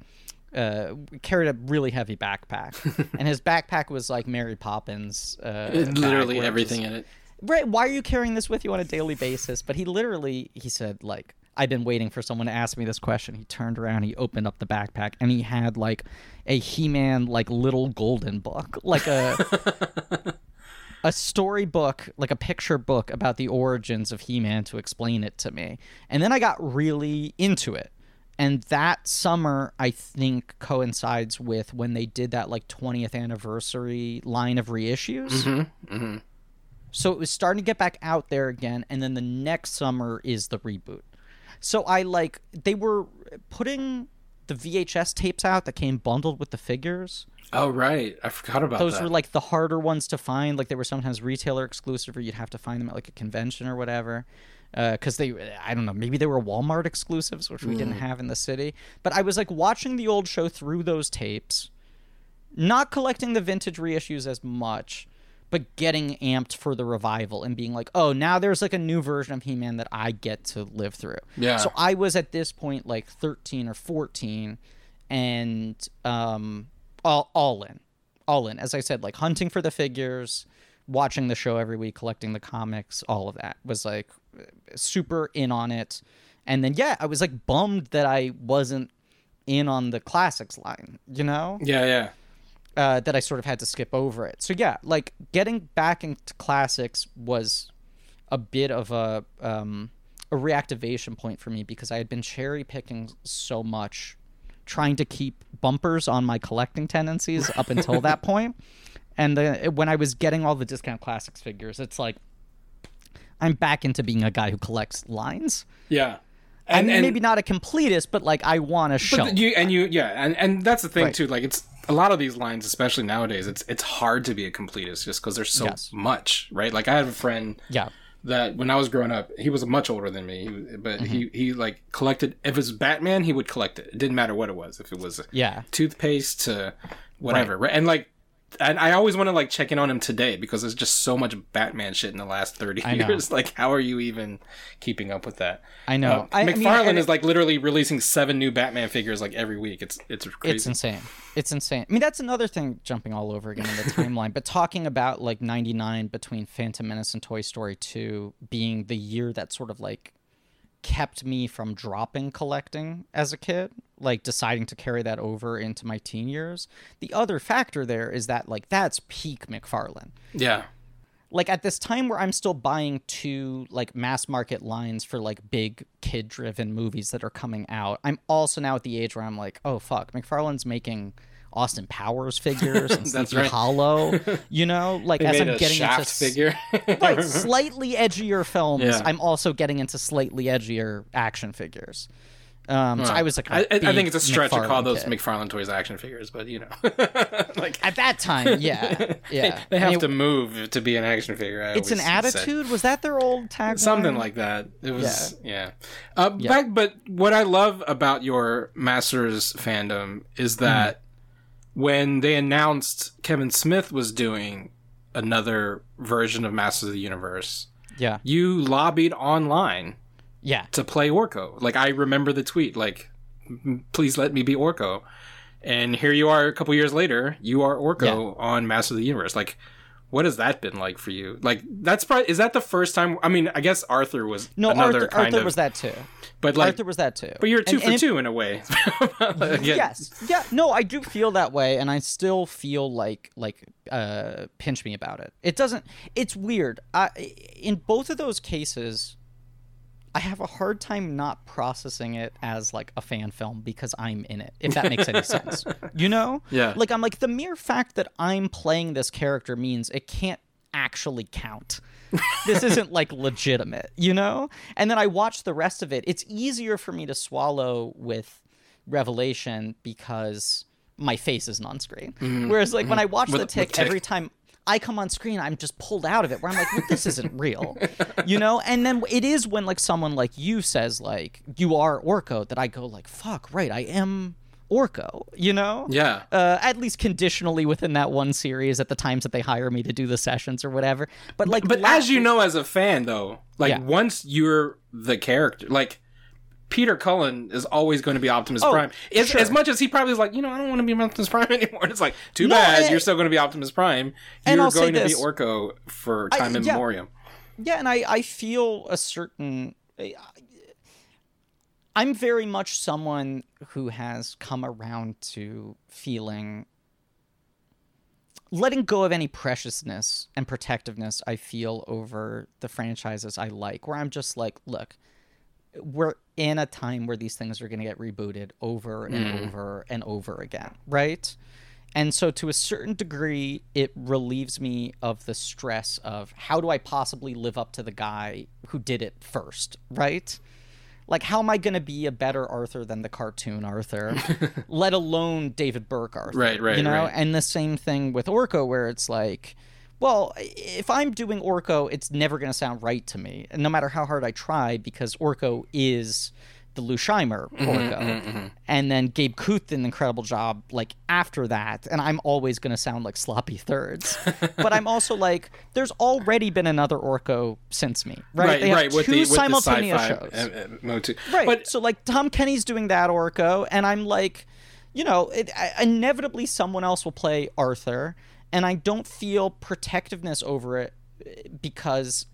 uh, carried a really heavy backpack, and his backpack was like Mary Poppins. Uh, Literally everything in it. right why are you carrying this with you on a daily basis but he literally he said like i've been waiting for someone to ask me this question. He turned around he opened up the backpack and he had like a he-man like little golden book. Like a a storybook like a picture book about the origins of he-man to explain it to me. And then i got really into it. And that summer i think coincides with when they did that like 20th anniversary line of reissues. Mm-hmm. Mm-hmm. So it was starting to get back out there again, and then the next summer is the reboot. So I like they were putting the VHS tapes out that came bundled with the figures. Oh right, I forgot about Those that. were like the harder ones to find. Like they were sometimes retailer exclusive, or you'd have to find them at like a convention or whatever. Uh, because they, I don't know, maybe they were Walmart exclusives, which we didn't mm. have in the city. But I was like watching the old show through those tapes, not collecting the vintage reissues as much, but getting amped for the revival and being like, oh, now there's like a new version of He Man that I get to live through. Yeah. So I was at this point like 13 or 14 and um, all, all in. All in. As I said, like hunting for the figures, watching the show every week, collecting the comics, all of that was like super in on it. And then, yeah, I was like bummed that I wasn't in on the classics line, you know? yeah, yeah. Uh, that I sort of had to skip over it. So yeah, like getting back into classics was a bit of a um, a reactivation point for me because I had been cherry picking so much, trying to keep bumpers on my collecting tendencies up until that point. And the, when I was getting all the discount classics figures, it's like I'm back into being a guy who collects lines. Yeah. And, maybe not a completist, but like I want to show. You and you yeah, and and that's the thing Right. too. Like it's a lot of these lines, especially nowadays. It's it's hard to be a completist just because there's so Yes. much, right? Like I have a friend yeah. that when I was growing up, he was much older than me, but he Mm-hmm. he like collected. If it was Batman, he would collect it. It didn't matter what it was. If it was Yeah. toothpaste to whatever, right? And like and I always want to like check in on him today because there's just so much Batman shit in the last thirty years. Like, how are you even keeping up with that? I know. Uh, I- I mean, McFarlane is like literally releasing seven new Batman figures like every week. It's it's crazy. It's insane. It's insane. I mean, that's another thing jumping all over again in the timeline, but talking about like 99 between Phantom Menace and Toy Story 2 being the year that sort of like kept me from dropping collecting as a kid, like deciding to carry that over into my teen years. The other factor there is that like that's peak McFarlane yeah. like at this time where I'm still buying two like mass market lines for like big kid driven movies that are coming out, I'm also now at the age where I'm like, oh fuck, McFarlane's making Austin Powers figures and That's Sleepy right. Hollow, you know, like as I'm getting into figure. right, slightly edgier films, Yeah. I'm also getting into slightly edgier action figures. Um, so I was like, I, I think it's a stretch to call those kid. McFarlane toys action figures, but you know, like At that time, yeah, yeah. they I have mean, to move to be an action figure. I It's an attitude. Was that their old tagline? something like that. It was yeah. Uh, Back, but what I love about your Masters fandom is that when they announced Kevin Smith was doing another version of Masters of the Universe, Yeah, you lobbied online yeah. to play Orko. Like I remember the tweet, like, "Please let me be Orko." And here you are, a couple years later, you are Orko on Master of the Universe. Like, what has that been like for you? Like, that's probably is that the first time? I mean, I guess Arthur was No, another Arthur, kind Arthur of, was that too. but like, Arthur was that too. but you're two And- for and it- two in a way. Yes, yeah, no, I do feel that way, and I still feel like like uh, pinch me about it. It doesn't. It's weird. I, in both of those cases, I have a hard time not processing it as like a fan film because I'm in it. If that makes any sense, you know? Yeah. Like I'm like the mere fact that I'm playing this character means it can't actually count. this isn't like legitimate, you know? And then I watch the rest of it. It's easier for me to swallow with Revelation because my face isn't on screen. Whereas like when I watch Mm-hmm. With- the tick, Tick. every time I come on screen, I'm just pulled out of it where I'm like, well, this isn't real. You know? And then it is when like someone like you says like you are Orko that I go like, fuck, right, I am Orko, you know? yeah. uh, at least conditionally within that one series at the times that they hire me to do the sessions or whatever. But like, But la- as you know, as a fan, though, like Yeah. once you're the character, like Peter Cullen is always going to be Optimus Oh, Prime. As, sure. as much as he probably is like, you know, I don't want to be Optimus Prime anymore. It's like, too No, bad. and- you're still going to be Optimus Prime. You're going to be. Orko for I- time yeah. immemorial. yeah, and I I feel a certain. I'm very much someone who has come around to feeling letting go of any preciousness and protectiveness I feel over the franchises I like, where I'm just like, look, we're in a time where these things are going to get rebooted over and mm. over and over again, right? And so, to a certain degree, it relieves me of the stress of how do I possibly live up to the guy who did it first, right? Like, how am I going to be a better Arthur than the cartoon Arthur, let alone David Burke Arthur? Right, right, You know, right. and the same thing with Orko, where it's like, well, if I'm doing Orko, it's never going to sound right to me, no matter how hard I try, because Orko is the Lou Scheimer Mm-hmm, Orko, and then Gabe Khouth did an incredible job like after that, and I'm always going to sound like sloppy thirds, but I'm also like, there's already been another Orko since me, right? Right, They have right. With two with the simultaneous shows. uh, uh. Right. But so like Tom Kenny's doing that Orko, and I'm like, you know, it, I, inevitably someone else will play Arthur, and I don't feel protectiveness over it eh, because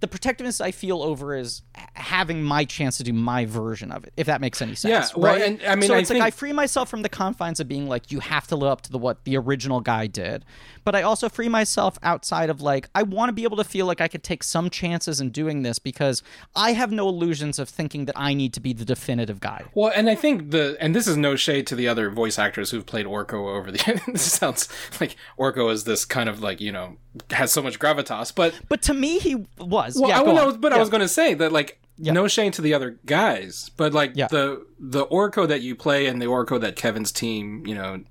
the protectiveness I feel over is having my chance to do my version of it, if that makes any sense. Yeah, well, right? and, I mean, so I it's think- like I free myself from the confines of being like, you have to live up to the what the original guy did, but I also free myself outside of like, I want to be able to feel like I could take some chances in doing this because I have no illusions of thinking that I need to be the definitive guy. Well, and I think the and this is no shade to the other voice actors who've played Orko over the. this sounds like Orko is this kind of like you know has so much gravitas, but But to me, he was. well, yeah, I, on. but I was going to say that like no shame to the other guys, but like Yeah. the the Orko that you play and the Orko that Kevin's team, you know,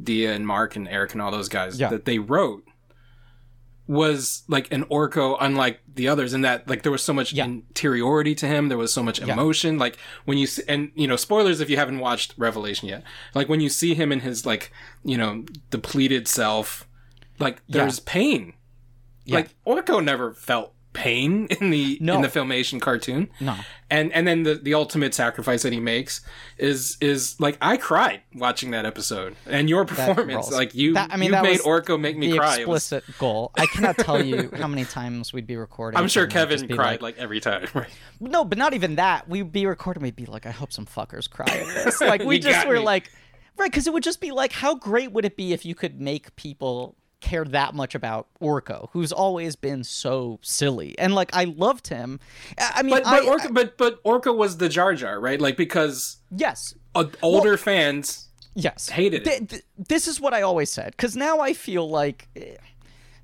Diya and Marc and Eric and all those guys Yeah. that they wrote was like an Orko unlike the others in that like there was so much Yeah. interiority to him there was so much emotion like when you see, and you know spoilers if you haven't watched Revelation yet like when you see him in his like you know depleted self like there's pain. Yeah. Like Orko never felt pain in the No. in the filmation cartoon. No. And and then the, the ultimate sacrifice that he makes is is like I cried watching that episode. And your performance, like you That- I mean, you that made Orko make me the cry. It was- explicit goal. I cannot tell you how many times we'd be recording. I'm sure and I'd just Kevin cried like, every time. Right. No, but not even that. We'd be recording. We'd be like, I hope some fuckers cry at this. Like we just were me. like, right? Because it would just be like, how great would it be if you could make people care that much about Orko, who's always been so silly, and like I loved him. I I mean, But but I, Orko but but Orko was the Jar Jar, right? Like because yes, older fans yes, Hated it. Th- th- this is what I always said because now I feel like. Eh,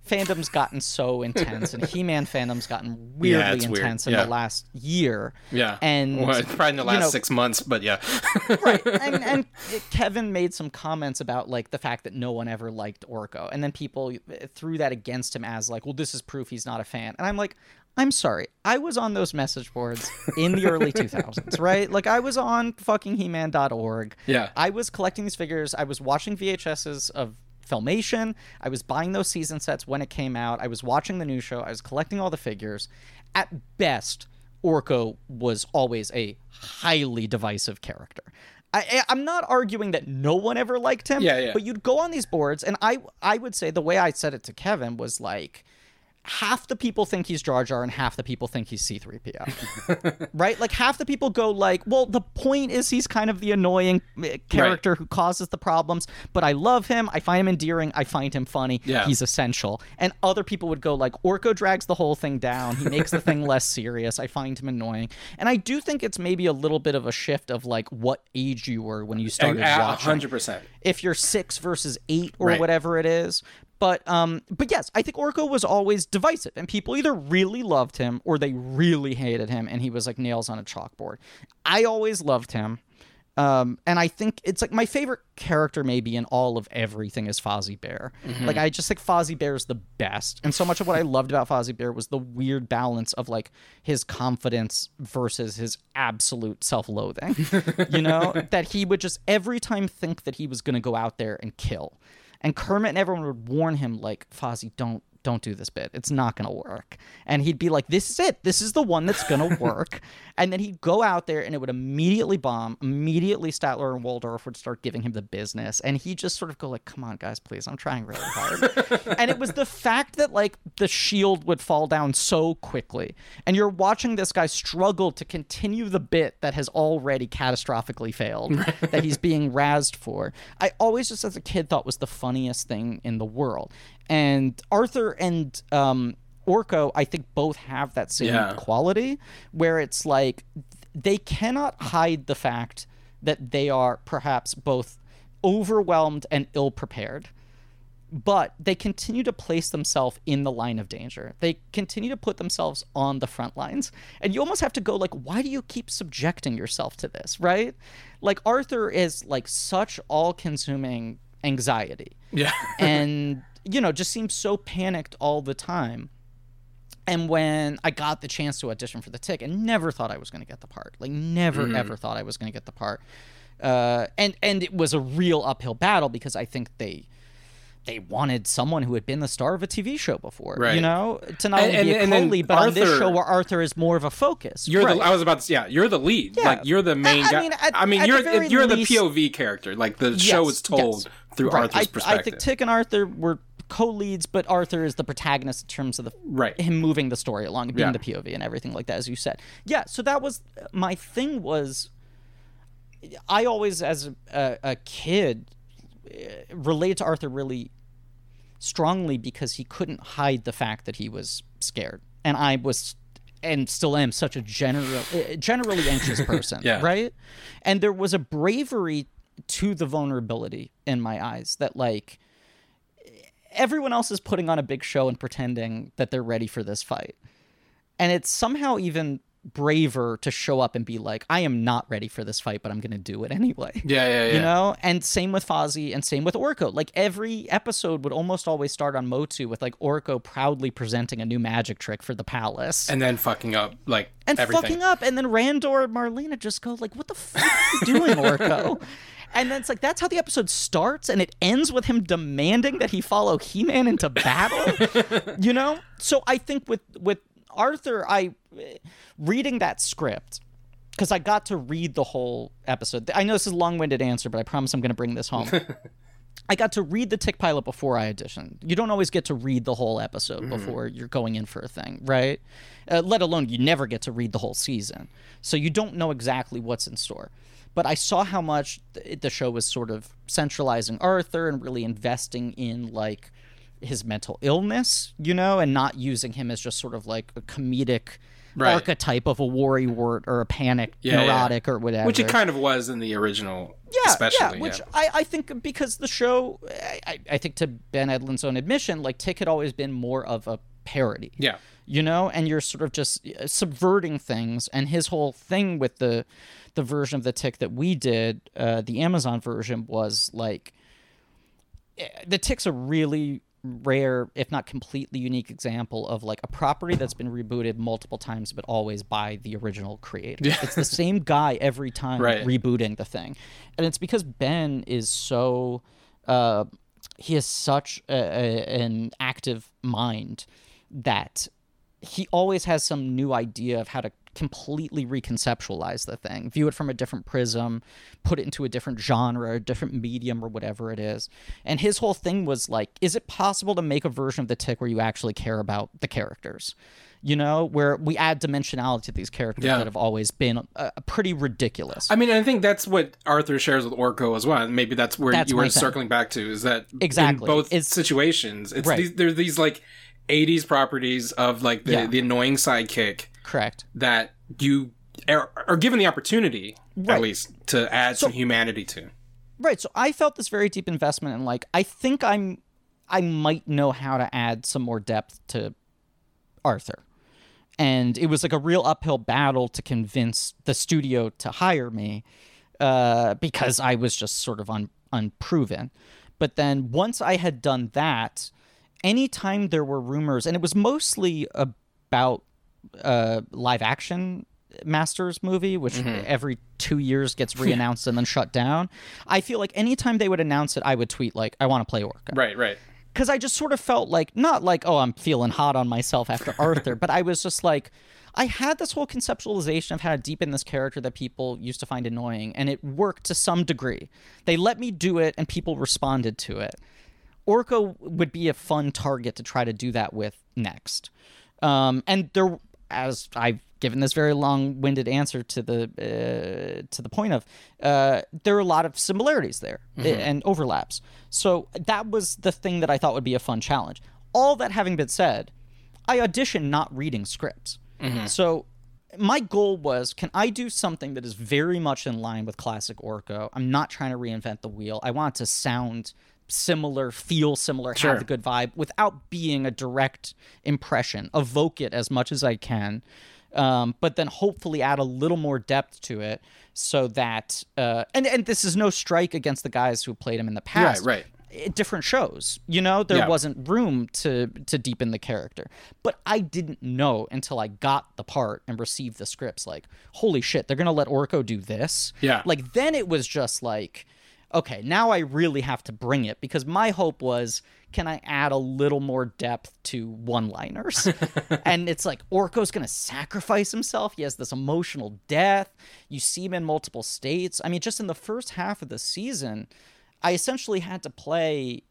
Fandom's gotten so intense, and He-Man fandom's gotten weirdly weird. intense in Yeah. the last year. Yeah. and well, probably in the you last know, six months, but yeah. right and, and kevin made some comments about like the fact that no one ever liked orko and then people uh, threw that against him as like well this is proof he's not a fan and i'm like i'm sorry i was on those message boards in the early 2000s right like i was on fucking he-man.org Yeah. i was collecting these figures i was watching vhs's of filmation. I was buying those season sets when it came out. I was watching the new show. I was collecting all the figures. At best orko was always a highly divisive character. I, I'm not arguing that no one ever liked him, Yeah, yeah. but you'd go on these boards, and I I would say the way I said it to Kevin was like, half the people think he's Jar Jar and half the people think he's C3PO. right? Like half the people go like, well, the point is he's kind of the annoying uh, character who causes the problems, but I love him. I find him endearing. I find him funny. Yeah. He's essential. And other people would go like, Orko drags the whole thing down. He makes the thing less serious. I find him annoying. And I do think it's maybe a little bit of a shift of like what age you were when you started watching hundred percent. if you're six versus eight or Right. whatever it is. But um, but yes, I think Orko was always divisive, and people either really loved him or they really hated him, and he was like nails on a chalkboard. I always loved him, um, and I think it's like my favorite character maybe in all of everything is Fozzie Bear. Like I just think Fozzie Bear is the best, and so much of what I loved about Fozzie Bear was the weird balance of like his confidence versus his absolute self-loathing. you know that he would just every time think that he was going to go out there and kill. And Kermit and everyone would warn him, like, Fozzie, don't don't do this bit. It's not gonna work. And he'd be like, This is it. This is the one that's gonna work. And then he'd go out there and it would immediately bomb. Immediately Statler and Waldorf would start giving him the business. And he'd just sort of go like, Come on, guys, please. I'm trying really hard. and it was the fact that like the shield would fall down so quickly. And you're watching this guy struggle to continue the bit that has already catastrophically failed that he's being razzed for. I always just as a kid thought was the funniest thing in the world. And Arthur and um Orko, I think both have that same Yeah. quality where it's like they cannot hide the fact that they are perhaps both overwhelmed and ill prepared but they continue to place themselves in the line of danger. They continue to put themselves on the front lines. And you almost have to go like why do you keep subjecting yourself to this, right? Like Arthur is like such all-consuming anxiety Yeah. and you know just seems so panicked all the time and when i got the chance to audition for the tick and never thought i was going to get the part like never ever thought i was going to get the part uh, and and it was a real uphill battle because i think they they wanted someone who had been the star of a TV show before, right. you know, to not And- only be and- a co-lead, but on this show where Arthur is more of a focus. You're right. the. I was about to. say, Yeah, you're the lead. Yeah. Like you're the main I- I guy. mean, at- I mean, you're very you're least- the POV character. Like the show Yes, is told yes. through Right. Arthur's I, perspective. I think Tick and Arthur were co-leads, but Arthur is the protagonist in terms of the Right. him moving the story along, being Yeah. the POV and everything like that, as you said. Yeah. So that was my thing. Was I always, as a, a, kid, eh, related to Arthur really strongly because he couldn't hide the fact that he was scared, and I was. And still am such a general, eh, generally anxious person, Yeah. right? And there was a bravery to the vulnerability in my eyes that like everyone else is putting on a big show and pretending that they're ready for this fight. And it's somehow even braver to show up and be like, I am not ready for this fight, but I'm going to do it anyway. Yeah, yeah, yeah. You know, and same with Fozzie and same with Orko. Like every episode would almost always start on Motu with like Orko proudly presenting a new magic trick for the palace and then fucking up like and everything. fucking up, and then Randor and Marlena just go like, "What the fuck are you doing, Orko?" And then it's like that's how the episode starts, and it ends with him demanding that he follow He-Man into battle. you know, so I think with with Arthur, I reading that script because I got to read the whole episode. I know this is a long-winded answer, but I promise I'm going to bring this home. I got to read the tick pilot before I auditioned. You don't always get to read the whole episode Mm-hmm. before you're going in for a thing, right? Uh, let alone you never get to read the whole season. So you don't know exactly what's in store. But I saw how much th- the show was sort of centralizing Arthur and really investing in like his mental illness, you know, and not using him as just sort of like a comedic Right. archetype of a worry wart or a panic Yeah, yeah. neurotic or whatever. which it kind of was in the original, Yeah, especially. yeah. Which I, I think because the show, I, I- I think to Ben Edlund's own admission, like Tick had always been more of a parody. yeah. You know, and you're sort of just uh, subverting things, and his whole thing with the the version of the Tick that we did, uh, the Amazon version, was like eh, the Tick's a really rare, if not completely unique example of like a property that's been rebooted multiple times, but always by the original creator. It's the same guy every time Right. rebooting the thing, and it's because Ben is so. Uh, he has such a, a, an active mind that he always has some new idea of how to completely reconceptualize the thing, view it from a different prism, put it into a different genre, a different medium, or whatever it is. And his whole thing was like, is it possible to make a version of the tick where you actually care about the characters? You know, where we add dimensionality to these characters Yeah. that have always been uh, pretty ridiculous. I mean, I think that's what Arthur shares with Orko as well. and Maybe that's where That's you were circling back to is that Exactly. both It's- situations, it's Right. these, there's these like 80s properties of like the, Yeah. the annoying sidekick Correct. that you are, are given the opportunity, Right. at least, to add some humanity to. Right. So I felt this very deep investment in like I think I'm I might know how to add some more depth to Arthur. And it was like a real uphill battle to convince the studio to hire me uh, because I was just sort of un- unproven. But then once I had done that, anytime there were rumors, and it was mostly about uh, live action Masters movie, which every two years gets reannounced and then shut down. I feel like anytime they would announce it, I would tweet like, "I want to play Orko." Right, right. because I just sort of felt like not like oh I'm feeling hot on myself after Arthur, but I was just like I had this whole conceptualization of how to deepen this character that people used to find annoying, and it worked to some degree. They let me do it, and people responded to it. Orko would be a fun target to try to do that with next. Um, and there, as I've given this very long-winded answer to the uh, to the point of, uh, there are a lot of similarities there uh, and overlaps. So that was the thing that I thought would be a fun challenge. All that having been said, I auditioned not reading scripts. So my goal was can I do something that is very much in line with classic Orko? I'm not trying to reinvent the wheel. I want it to sound similar, feel similar, Sure. have a good vibe without being a direct impression. Evoke it as much as I can. Um, but then hopefully add a little more depth to it so that uh, and and this is no strike against the guys who played him in the past right. i- different shows. You know, there Yeah. wasn't room to to deepen the character. But I didn't know until I got the part and received the scripts. Like, holy shit, they're gonna let Orko do this. Yeah. Like then it was just like, okay, now I really have to bring it because my hope was, can I add a little more depth to one-liners? and it's like Orko's gonna sacrifice himself. He has this emotional death. You see him in multiple states. I mean, just in the first half of the season. I essentially had to play.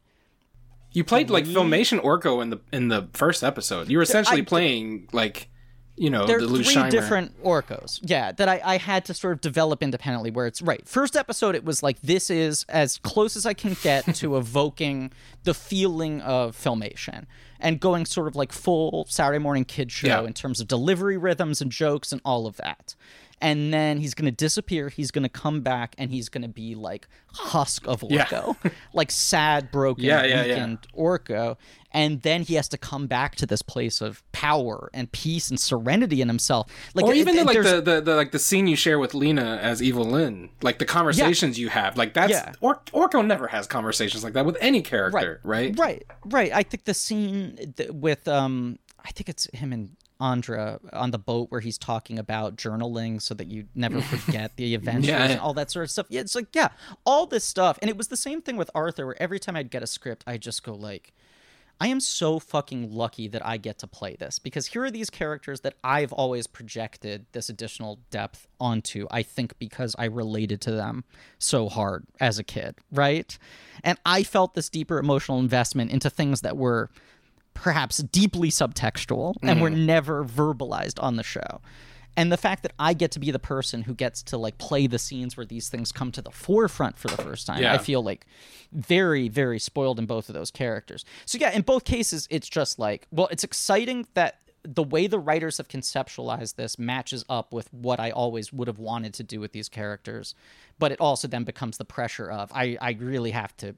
You played like Filmation Orko in the in the first episode. You were essentially playing like, you know, There the are three different Orkos, yeah, that I, I had to sort of develop independently. Where it's right. First episode, it was like this is as close as I can get to evoking the feeling of filmation and going sort of like full Saturday morning kid show Yeah. in terms of delivery rhythms and jokes and all of that. And then he's gonna disappear. He's gonna come back, and he's gonna be like husk of Yeah. Orko, like sad, broken, Yeah, yeah, yeah. weakened Orko, and then he has to come back to this place of power and peace and serenity in himself. Like, or even it- the, like the, the, the like the scene you share with Lena as Evil-Lyn, like the conversations you have, like that's Yeah. or- Orko never has conversations like that with any character, right? Right, right. I think the scene th- with um, I think it's him and Andra on the boat where he's talking about journaling so that you never forget the adventures Yeah. and all that sort of stuff. Yeah, it's like yeah, all this stuff, and it was the same thing with Arthur, where every time I'd get a script, I just go like. I am so fucking lucky that I get to play this because here are these characters that I've always projected this additional depth onto. I think because I related to them so hard as a kid, right? And I felt this deeper emotional investment into things that were perhaps deeply subtextual and were mm-hmm. never verbalized on the show. And the fact that I get to be the person who gets to like play the scenes where these things come to the forefront for the first time, Yeah. I feel like very, very spoiled in both of those characters. So yeah, in both cases, it's just like, well, it's exciting that the way the writers have conceptualized this matches up with what I always would have wanted to do with these characters, but it also then becomes the pressure of I, I really have to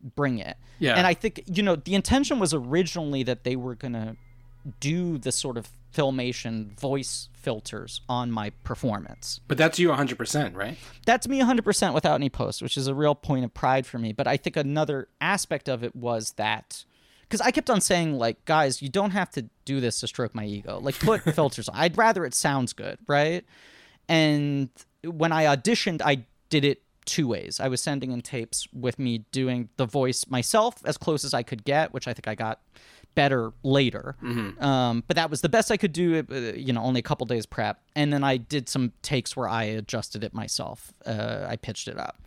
bring it. Yeah. And I think, you know, the intention was originally that they were going to do the sort of filmation voice filters on my performance. But that's you 100%, right? That's me 100% without any post, which is a real point of pride for me. But I think another aspect of it was that because I kept on saying, like, guys, you don't have to do this to stroke my ego. Like, put filters on. I'd rather it sounds good, right? And when I auditioned, I did it two ways. I was sending in tapes with me doing the voice myself as close as I could get, which I think I got better later. Um, but that was the best I could do, uh, you know, only a couple days prep. And then I did some takes where I adjusted it myself. Uh, I pitched it up.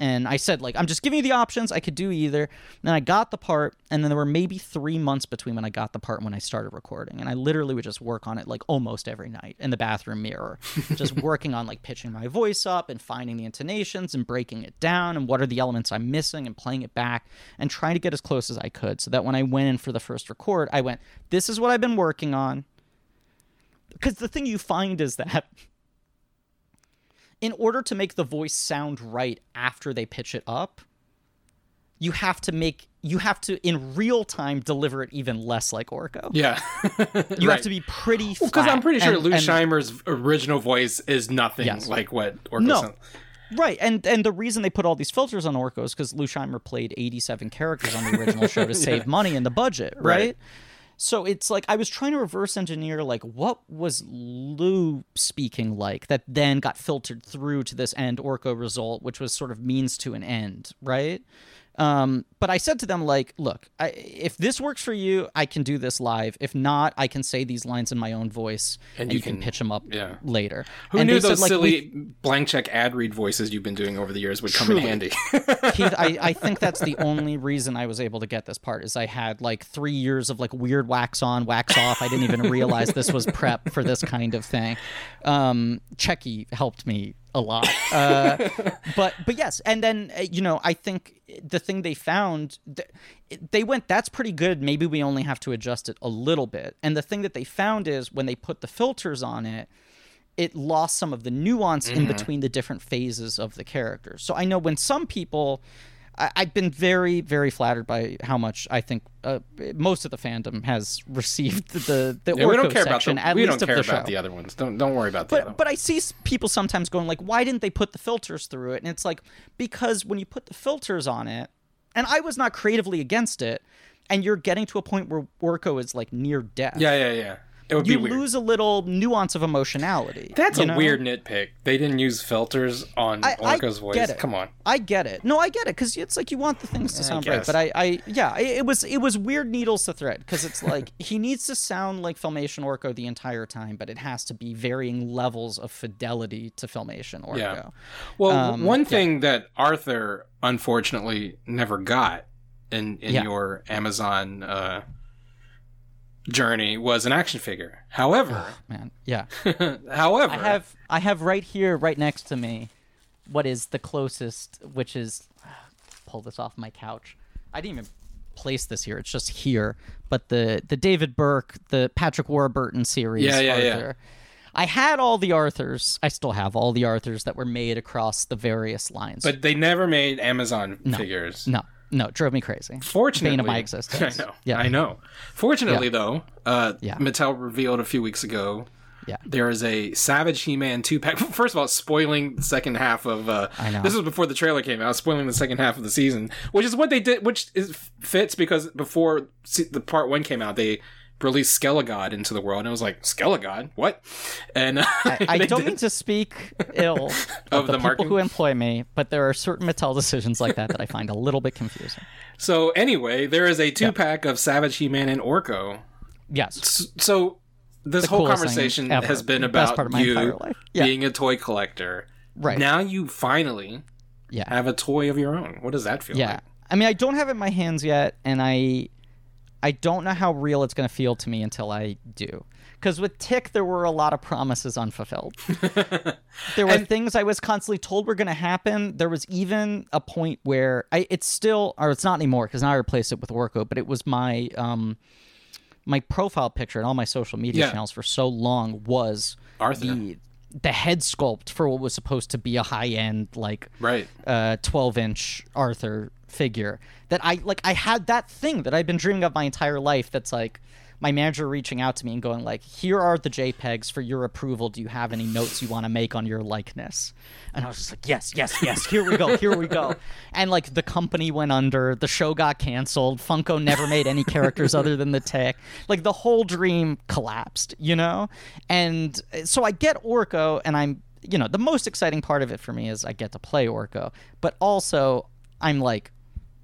And I said, like, I'm just giving you the options. I could do either. And then I got the part, and then there were maybe three months between when I got the part and when I started recording. And I literally would just work on it like almost every night in the bathroom mirror, just working on like pitching my voice up and finding the intonations and breaking it down and what are the elements I'm missing and playing it back and trying to get as close as I could so that when I went in for the first record, I went, This is what I've been working on. Because the thing you find is that in order to make the voice sound right after they pitch it up, you have to make you have to in real time deliver it even less like Orko. Yeah. You have to be pretty Because I'm pretty sure and- Lou and- Scheimer's original voice is nothing Yes. like what Orko No. sounds. Right, and and the reason they put all these filters on Orko is because Lou Scheimer played 87 characters on the original show to save money in the budget, right? Right. So it's like I was trying to reverse engineer like what was Lou speaking like that then got filtered through to this end Orko result, which was sort of means to an end, right? Um, but I said to them like, look, I, if this works for you, I can do this live. If not, I can say these lines in my own voice, and, you you can, can- pitch them up yeah. later. Who and knew they said, those like, silly blank check ad read voices you've been doing over the years would come Truly. in handy? Keith, I, I think that's the only reason I was able to get this part is I had like three years of like weird wax on, wax off. I didn't even realize this was prep for this kind of thing. Um, Checky helped me a lot, uh, but but yes, and then uh, you know I think the thing they found they went that's pretty good. Maybe we only have to adjust it a little bit. And the thing that they found is when they put the filters on it it lost some of the nuance in between the different phases of the characters. So I know when some people, I, I've been very, very flattered by how much I think uh, most of the fandom has received the the Yeah, we don't Orko care about the, at we least don't of care the about the other ones. Don't don't worry about the other But but I see people sometimes going like, why didn't they put the filters through it? And it's like because when you put the filters on it, and I was not creatively against it, and you're getting to a point where Orko is like near death. Yeah, yeah, yeah. It would You be weird. lose a little nuance of emotionality. That's a know? weird nitpick. They didn't use filters on I- I Orko's voice. get it. Come on. I get it. No, I get it because it's like you want the things to sound right. But I, I, yeah, it, was it was weird needles to thread because it's like he needs to sound like Filmation Orko the entire time, but it has to be varying levels of fidelity to Filmation Orko. Yeah. Well, Um, one thing that Arthur unfortunately never got in in Yeah. your Amazon uh, journey was an action figure. However, Man, yeah. however, I have I have right here, right next to me, what is the closest, which is pull this off my couch. I didn't even place this here; it's just here. But the the David Burke, the Patrick Warburton series, Yeah, yeah, yeah. Arthur. I had all the Arthurs. I still have all the Arthurs that were made across the various lines. But they never made Amazon figures. no, no, it drove me crazy. Fortunately, Bane of my existence. I know. Yeah. I know. Fortunately, Yeah. though, uh, Yeah. Mattel revealed a few weeks ago Yeah. there is a Savage He-Man two pack. First of all, spoiling the second half of. Uh, I know. This was before the trailer came out. Spoiling the second half of the season, which is what they did, which is fits because before the part one came out, they released Skelegod into the world, and I was like, Skelegod, what? And uh, I, I don't did- mean to speak ill of, the, the people who employ me, but there are certain Mattel decisions like that that I find a little bit confusing. So anyway, there is a two pack of Savage He-Man and Orko. Yes. So this The whole conversation has been about part of my you. Yeah. being a toy collector. Right. Now you finally Yeah. have a toy of your own. What does that feel like? Yeah. like? I mean, I don't have it in my hands yet, and I I don't know how real it's going to feel to me until I do. Because with Tick, there were a lot of promises unfulfilled. there were And- things I was constantly told were going to happen. There was even a point where I it's still, or it's not anymore because now I replaced it with Orko, but it was my um my profile picture and all my social media Yeah. channels for so long was Arthur. the the head sculpt for what was supposed to be a high end like Right. uh 12 inch Arthur figure that I like I had that thing that I've been dreaming of my entire life that's like my manager reaching out to me and going like here are the JPEGs for your approval. Do you have any notes you want to make on your likeness? And I was just like yes yes yes. Here we go here we go. And like the company went under. The show got canceled. Funko never made any characters other than the Tick like the whole dream collapsed you know? And so I get Orko and I'm you know the most exciting part of it for me is I get to play Orko. But also I'm like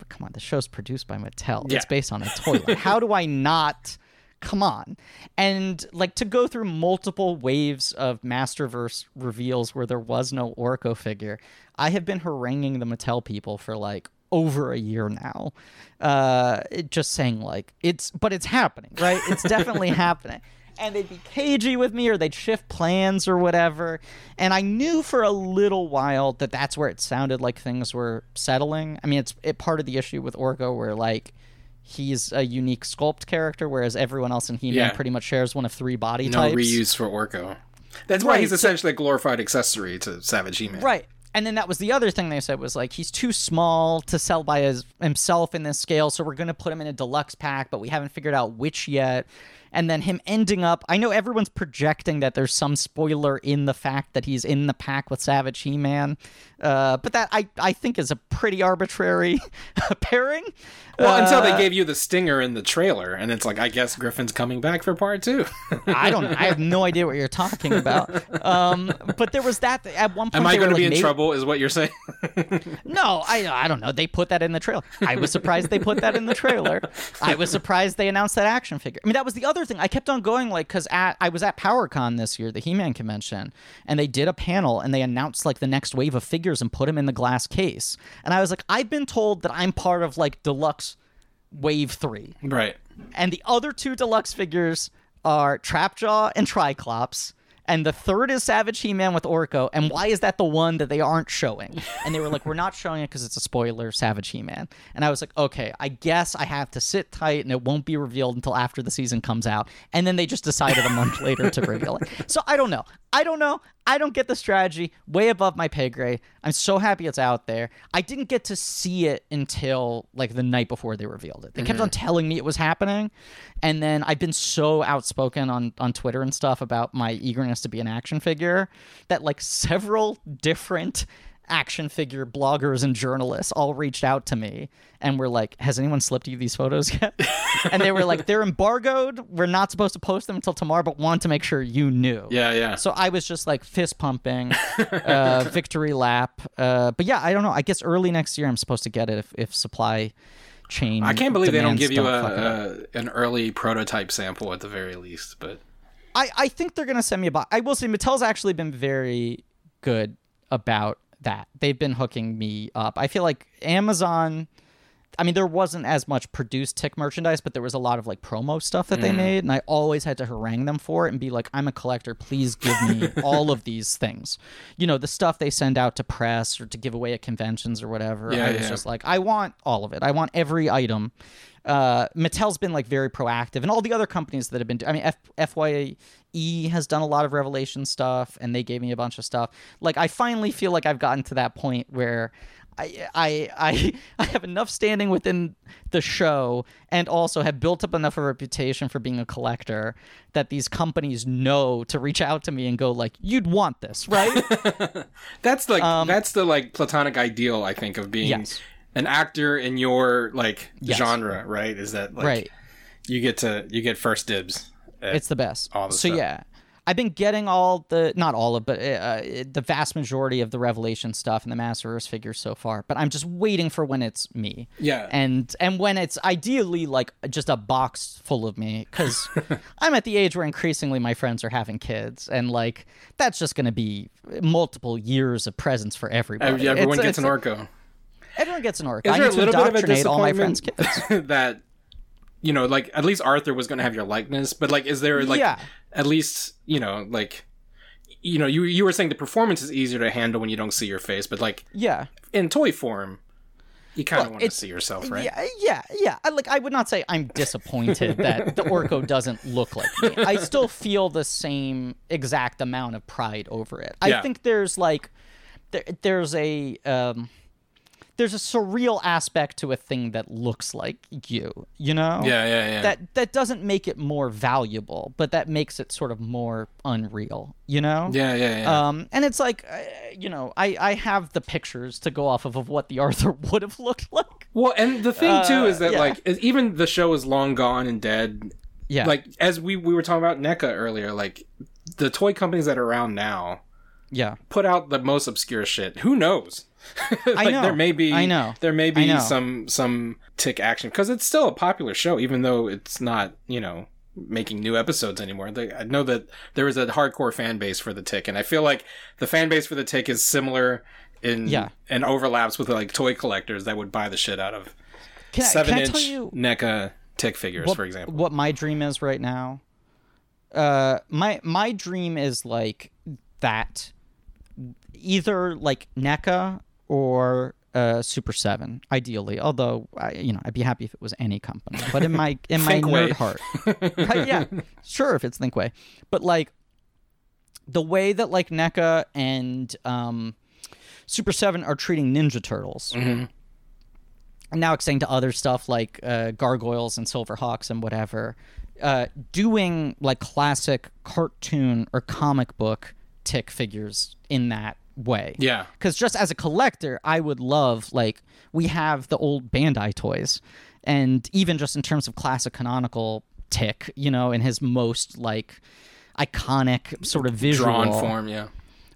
come on, the show's produced by Mattel. Yeah. It's based on a toy. How do I not? Come on. And like to go through multiple waves of Masterverse reveals where there was no Orko figure, I have been haranguing the Mattel people for like over a year now. Uh, it- just saying like it's, but it's happening, right? It's definitely happening. And they'd be cagey with me, or they'd shift plans, or whatever. And I knew for a little while that that's where it sounded like things were settling. I mean, it's it part of the issue with Orko, where like he's a unique sculpt character, whereas everyone else in He-Man Yeah. pretty much shares one of three body No types. reuse for Orko. That's why Right, he's essentially a glorified accessory to Savage He-Man. Right. And then that was the other thing they said was like he's too small to sell by his, himself in this scale, so we're going to put him in a deluxe pack, but we haven't figured out which yet. And then him ending up, I know everyone's projecting that there's some spoiler in the fact that he's in the pack with Savage He-Man, uh, but that I I think is a pretty arbitrary pairing. Well, until Uh, they gave you the stinger in the trailer, and it's like, I guess Griffin's coming back for part two. I don't. I have no idea what you're talking about. Um, but there was that at one point. Am I going to like, be in maybe- trouble? Is what you're saying? No, I I don't know. They put that in the trailer. I was surprised they put that in the trailer. I was surprised they announced that action figure. I mean, that was the other thing. I kept on going like because at I was at PowerCon this year, the He-Man convention, and they did a panel and they announced like the next wave of figures and put them in the glass case. And I was like, I've been told that I'm part of like deluxe wave three, right. and the other two deluxe figures are Trapjaw and Triclops. And the third is Savage He-Man with Orko. And why is that the one that they aren't showing? And they were like, "We're not showing it because it's a spoiler, Savage He-Man." And I was like, "Okay, I guess I have to sit tight, and it won't be revealed until after the season comes out." And then they just decided a month later to reveal it. So I don't know. I don't know. I don't get the strategy. Way above my pay grade. I'm so happy it's out there. I didn't get to see it until like the night before they revealed it. They kept on mm-hmm. telling me it was happening, and then I've been so outspoken on on Twitter and stuff about my eagerness to be an action figure that like several different action figure bloggers and journalists all reached out to me and were like, "Has anyone slipped you these photos yet?" and they were like, "They're embargoed. We're not supposed to post them until tomorrow, but want to make sure you knew." Yeah, yeah. So I was just like fist pumping, uh, victory lap. Uh, but yeah, I don't know. I guess early next year I'm supposed to get it if, if supply chain. I can't believe they don't give you fuck it up. a, a an early prototype sample at the very least. But I, I think they're gonna send me a box. I will say Mattel's actually been very good about that. They've been hooking me up. I feel like Amazon. I mean, there wasn't as much produced Tick merchandise, but there was a lot of like promo stuff that they made, and I always had to harangue them for it and be like, "I'm a collector. Please give me all of these things." You know, the stuff they send out to press or to give away at conventions or whatever. Yeah, I was yeah. just like, I want all of it. I want every item. Uh, Mattel's been like very proactive, and all the other companies that have been. I mean, F- FYE has done a lot of Revelation stuff, and they gave me a bunch of stuff. Like, I finally feel like I've gotten to that point where. I, I I I have enough standing within the show and also have built up enough of a reputation for being a collector that these companies know to reach out to me and go like you'd want this right That's like that's the like platonic ideal I think of being Um, Yes. an actor in your like Yes. genre, right? Is that like right you get to you get first dibs. it's the best so stuff. yeah I've been getting all the not all of but uh, the vast majority of the revelation stuff and the Masterverse figures so far but I'm just waiting for when it's me Yeah. and and when it's ideally like just a box full of me because i'm at the age where increasingly my friends are having kids and like that's just going to be multiple years of presents for everybody Everyone It's- gets it's- an Orko. everyone gets an orc Is i there a need to little bit of a indoctrinate all my friends kids that you know, like at least Arthur was going to have your likeness, but like, is there like Yeah. At least you know, like you know, you you were saying the performance is easier to handle when you don't see your face, but like yeah in toy form, you kind of Well, want to see yourself, right? Yeah, yeah, yeah. I, like I would not say I'm disappointed that the Orko doesn't look like me. I still feel the same exact amount of pride over it. I Yeah. think there's like there, there's a um there's a surreal aspect to a thing that looks like you, you know? Yeah, yeah, yeah. That that doesn't make it more valuable, but that makes it sort of more unreal, you know? yeah, yeah, yeah. Um, and it's like, uh, you know, I, I have the pictures to go off of of what the Arthur would have looked like. well, and the thing too is that yeah. like even the show is long gone and dead. Yeah. Like as we we were talking about NECA earlier, like the toy companies that are around now yeah. put out the most obscure shit. Who knows? like know. there may be I know. there may be some some tick action because it's still a popular show even though it's not you know making new episodes anymore. They, I know that there is a hardcore fan base for the tick, and I feel like the fan base for the tick is similar in Yeah. and overlaps with like toy collectors that would buy the shit out of Can, I- seven can I inch tell you NECA tick figures, what, for example. what my dream is right now? Uh, my my dream is like that, either like NECA or uh, Super Seven, ideally. Although I, you know, I'd be happy if it was any company. But in my in my nerd heart, right, yeah, sure, if it's Thinkway. But like the way that like NECA and um, Super Seven are treating Ninja Turtles. And now extending to other stuff like uh, gargoyles and silverhawks and whatever, uh, doing like classic cartoon or comic book tick figures in that way. Yeah. Because just as a collector, I would love like we have the old Bandai toys, and even just in terms of classic canonical tick, you know, in his most like iconic sort of visual Drawn form, yeah.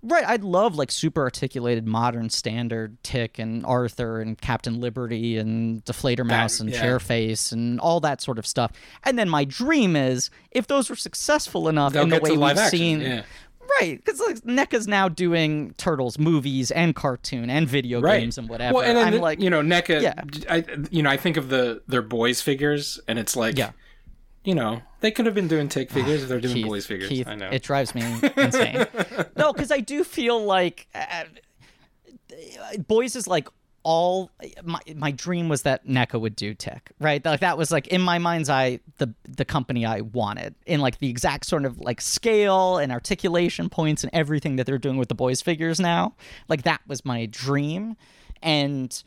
Right, I'd love like super articulated modern standard Tick and Arthur and Captain Liberty and Deflator Mouse and yeah. Chairface and all that sort of stuff. And then my dream is if those were successful enough They'll in the way we've action, seen, yeah. Right? Because like NECA's now doing Turtles movies and cartoon and video right. games and whatever. Well, and then I'm the- like, you know, NECA. Yeah. I you know I think of the their boys figures, and it's like, Yeah. you know, they could have been doing tick figures if they're doing Keith, boys figures. Keith, I know. It drives me insane. no, because I do feel like uh, boys is like all my my dream was that NECA would do Tick, right? Like that was like in my mind's eye the the company I wanted in like the exact sort of like scale and articulation points and everything that they're doing with the boys figures now. Like that was my dream, and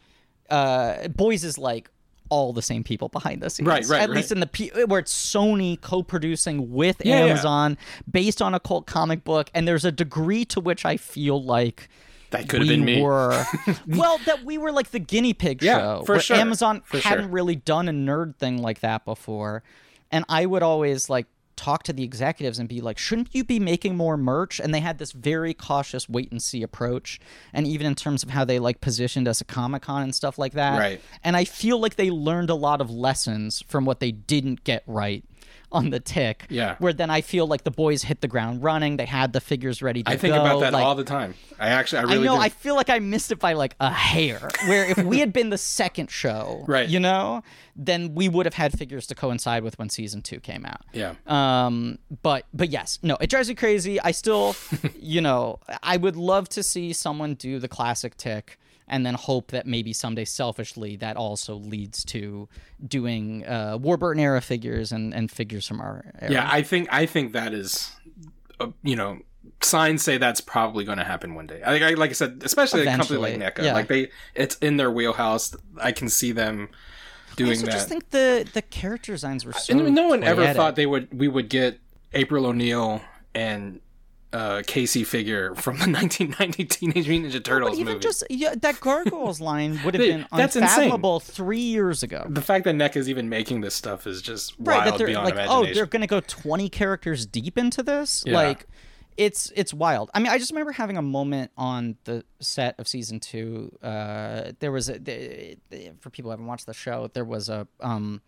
uh, boys is like all the same people behind the scenes, Right, right, At right. least in the P- where it's Sony co-producing with Yeah, yeah. Amazon based on a cult comic book, and there's a degree to which I feel like that could have we been me. were well that we were like the guinea pig Yeah, show. for sure, amazon for hadn't sure. really done a nerd thing like that before. And i would always like talk to the executives and be like shouldn't you be making more merch? And they had this very cautious wait and see approach. And even in terms of how they like positioned us at comic-con and stuff like that. Right. and i feel like they learned a lot of lessons from what they didn't get right on the tick. Yeah. Where then I feel like the boys hit the ground running. They had the figures ready to go. I think go. about that like, all the time. I actually, I really I know. do. I feel like I missed it by like a hair. Where if we had been the second show, Right. you know, then we would have had figures to coincide with when season two came out. yeah. Um, but but yes, no, it drives me crazy. I still, you know, I would love to see someone do the classic tick, and then hope that maybe someday, selfishly, that also leads to doing uh, Warburton era figures and and figures from our era. Yeah, I think I think that is, uh, you know, signs say that's probably going to happen one day. I, I like I said, especially a company like Eventually, NECA, yeah. like they, it's in their wheelhouse. I can see them I doing also that. just think the the character designs were so. and no one ever thought they would we would get April O'Neil and uh, Casey figure from the 1990 Teenage Mutant Ninja Turtles even movie. just yeah, that gargoyles line would have been that's insane. unfathomable three years ago. the fact that NECA is even making this stuff is just right that wild they're beyond like oh they're gonna go 20 characters deep into this Yeah. like it's it's wild i mean i just remember having a moment on the set of season two uh there was a for people who haven't watched the show there was a um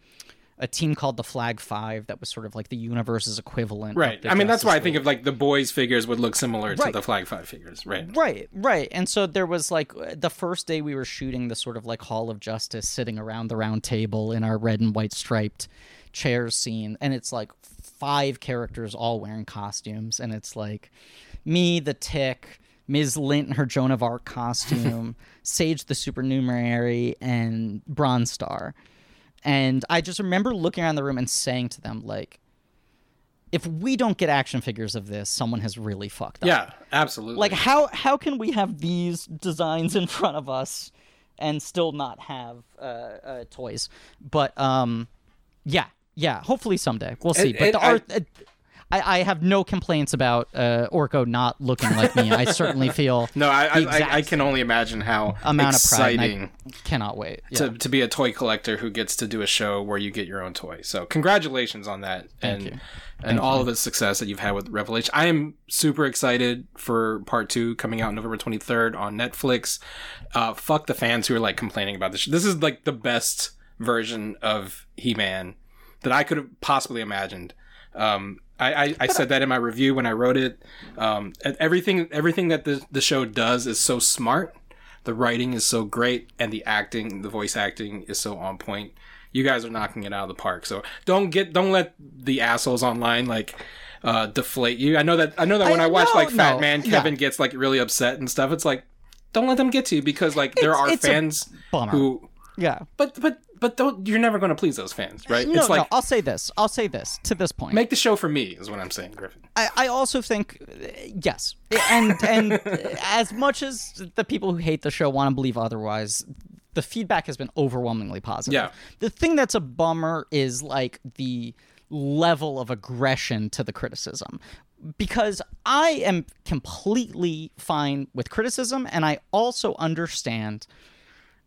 a team called the flag five that was sort of like the universe's equivalent right. I mean, that's why I think of like the boys figures would look similar to the Flag Five figures. Right. Right, right. And so there was like the first day we were shooting the sort of like Hall of Justice sitting around the round table in our red and white striped chairs scene. And it's like five characters all wearing costumes. And it's like me, the tick, Ms. Lint in her Joan of Arc costume, Sage the supernumerary, and Bronze Star. And I just remember looking around the room and saying to them, like, if we don't get action figures of this, someone has really fucked up. Yeah, absolutely. like how how can we have these designs in front of us and still not have uh, uh, toys? But um yeah yeah hopefully someday. We'll see. And- but and the I- art uh, I, I have no complaints about uh, Orko not looking like me. I certainly feel no, I I, I I can only imagine how amount of pride. and exciting I cannot wait. Yeah. to, to be a toy collector who gets to do a show where you get your own toy. So congratulations on that and you. and all of the success that you've had with Revelation. I am super excited for part two coming out November 23rd on Netflix. Uh, fuck the fans who are like complaining about this. This is like the best version of He-Man that I could have possibly imagined. Um, I, I, I said that in my review when I wrote it. Um, everything everything that the, the show does is so smart. The writing is so great, and the acting, the voice acting, is so on point. You guys are knocking it out of the park. So don't get don't let the assholes online like uh, deflate you. I know that I know that when I, I- watch no, like Fat no, Man yeah. Kevin gets like really upset and stuff. It's like don't let them get to you because like there are fans who. yeah. But but but don't, you're never going to please those fans, right? No, it's like no. I'll say this. I'll say this to this point. make the show for me is what I'm saying, Griffin. I, I also think yes, and and as much as the people who hate the show want to believe otherwise, the feedback has been overwhelmingly positive. Yeah. The thing that's a bummer is like the level of aggression to the criticism. Because I am completely fine with criticism, and I also understand.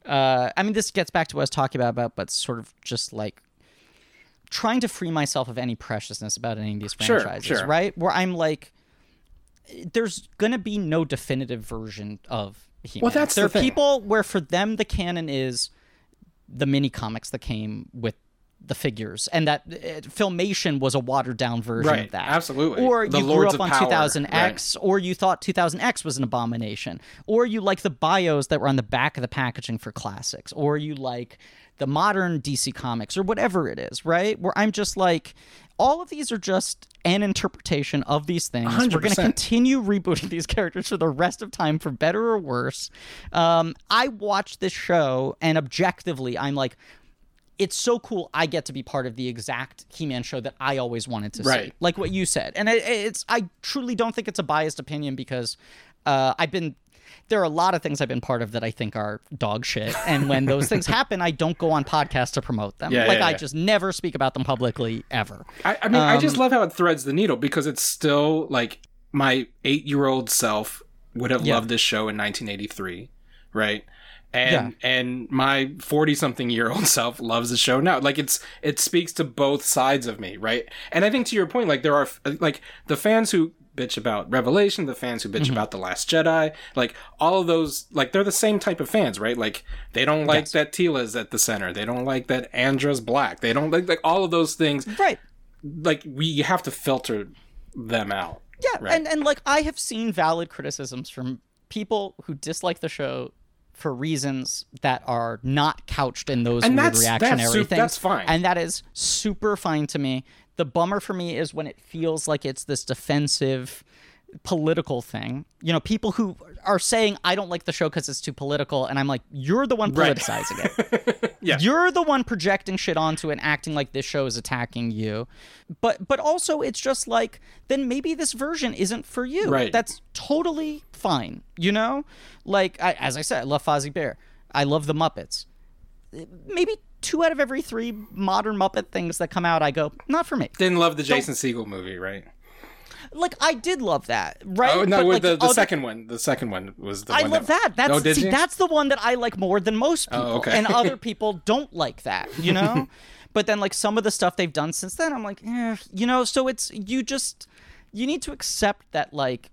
Uh, I mean, this gets back to what I was talking about, about, but sort of just like trying to free myself of any preciousness about any of these Sure, franchises, sure. right? Where I'm like, there's gonna be no definitive version of He-Man. Well, that's there the are thing. people where for them the canon is the mini comics that came with the figures, and that uh, Filmation was a watered down version Right, of that. absolutely. Or The you grew up on Power, 2000X, or you thought 2000X was an abomination, or you like the bios that were on the back of the packaging for classics, or you like the modern DC comics, or whatever it is, right? Where I'm just like, all of these are just an interpretation of these things. We're going to continue rebooting these characters for the rest of time, for better or worse. Um, I watch this show, and objectively, I'm like, it's so cool I get to be part of the exact He-Man show that I always wanted to see. Like what you said. And it, it's I truly don't think it's a biased opinion because uh, I've been there are a lot of things I've been part of that I think are dog shit. And when those things happen, I don't go on podcasts to promote them. Yeah, like yeah, I yeah. just never speak about them publicly ever. I, I mean, I just Um, love how it threads the needle because it's still like my eight year old self would have loved this show in 1983, right? And and my 40 something year old self loves the show now. Like it's it speaks to both sides of me, right? And I think to your point, like there are like the fans who bitch about Revelation, the fans who bitch Mm-hmm. about The Last Jedi, like all of those, like they're the same type of fans, right? Like they don't like that Teela's at the center, they don't like that Andra's black, they don't like like all of those things Right. like we have to filter them out. Yeah, Right. and and like I have seen valid criticisms from people who dislike the show for reasons that are not couched in those And weird that's- that's reactionary su- things. that's fine. and that is super fine to me. The bummer for me is when it feels like it's this defensive political thing. You know, people who are saying I don't like the show because it's too political, and I'm like, you're the one Right. politicizing it. Yeah. You're the one projecting shit onto it and acting like this show is attacking you. But but also it's just like then maybe this version isn't for you. Right. That's totally fine. You know? Like I, as I said, I love Fozzie Bear. I love the Muppets. Maybe two out of every three modern Muppet things that come out, I go, not for me. Didn't love the Jason Segel movie, right? Like I did love that, right? Oh no, But, like, the, the other- second one. The second one was the I one love that. That's oh, see, that's the one that I like more than most people, okay. and other people don't like that. You know, but then like some of the stuff they've done since then, I'm like, eh, you know. So it's you just you need to accept that like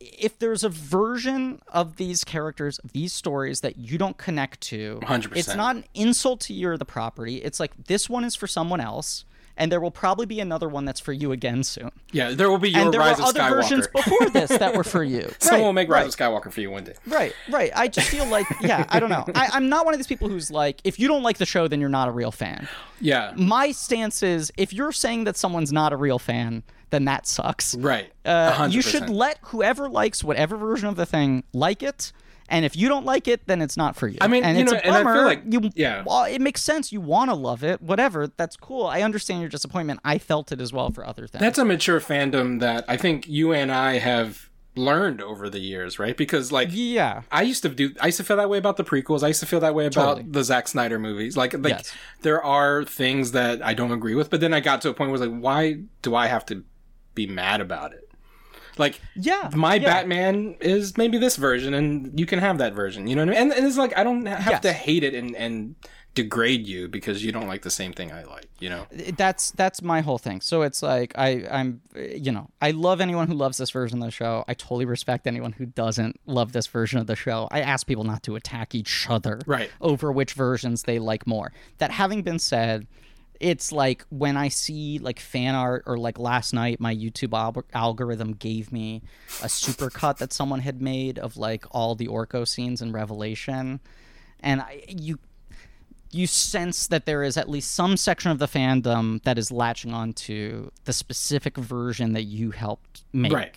if there's a version of these characters, of these stories that you don't connect to, 100%. it's not an insult to you or the property. It's like this one is for someone else. And there will probably be another one that's for you again soon. yeah, there will be your and there Rise were of other Skywalker. versions before this that were for you. Someone Right, will make right. Rise of Skywalker for you one day. Right, right. I just feel like, yeah, I don't know. I, I'm not one of these people who's like, if you don't like the show, then you're not a real fan. Yeah, My stance is, if you're saying that someone's not a real fan, then that sucks. right. Uh, you 100%. should let whoever likes whatever version of the thing like it. And if you don't like it, then it's not for you. I mean, and you it's know, a and I feel bummer. like- you, yeah. well, it makes sense. You want to love it, whatever. That's cool. I understand your disappointment. I felt it as well for other things. That's a mature fandom that I think you and I have learned over the years, right? Because like yeah. I used to do I used to feel that way about the prequels. I used to feel that way about Totally. the Zack Snyder movies. Like like Yes. there are things that I don't agree with, but then I got to a point where it's like why do I have to be mad about it? Like Yeah, my yeah. Batman is maybe this version and you can have that version. You know what I mean? And, and it's like I don't have Yes. to hate it and and degrade you because you don't like the same thing I like, you know. that's that's my whole thing. So it's like I I'm you know I love anyone who loves this version of the show. I totally respect anyone who doesn't love this version of the show. I ask people not to attack each other Right. over which versions they like more. That having been said, it's like when I see like fan art or like last night my YouTube al- algorithm gave me a supercut that someone had made of like all the Orko scenes in Revelation and I, you you sense that there is at least some section of the fandom that is latching on to the specific version that you helped make. Right.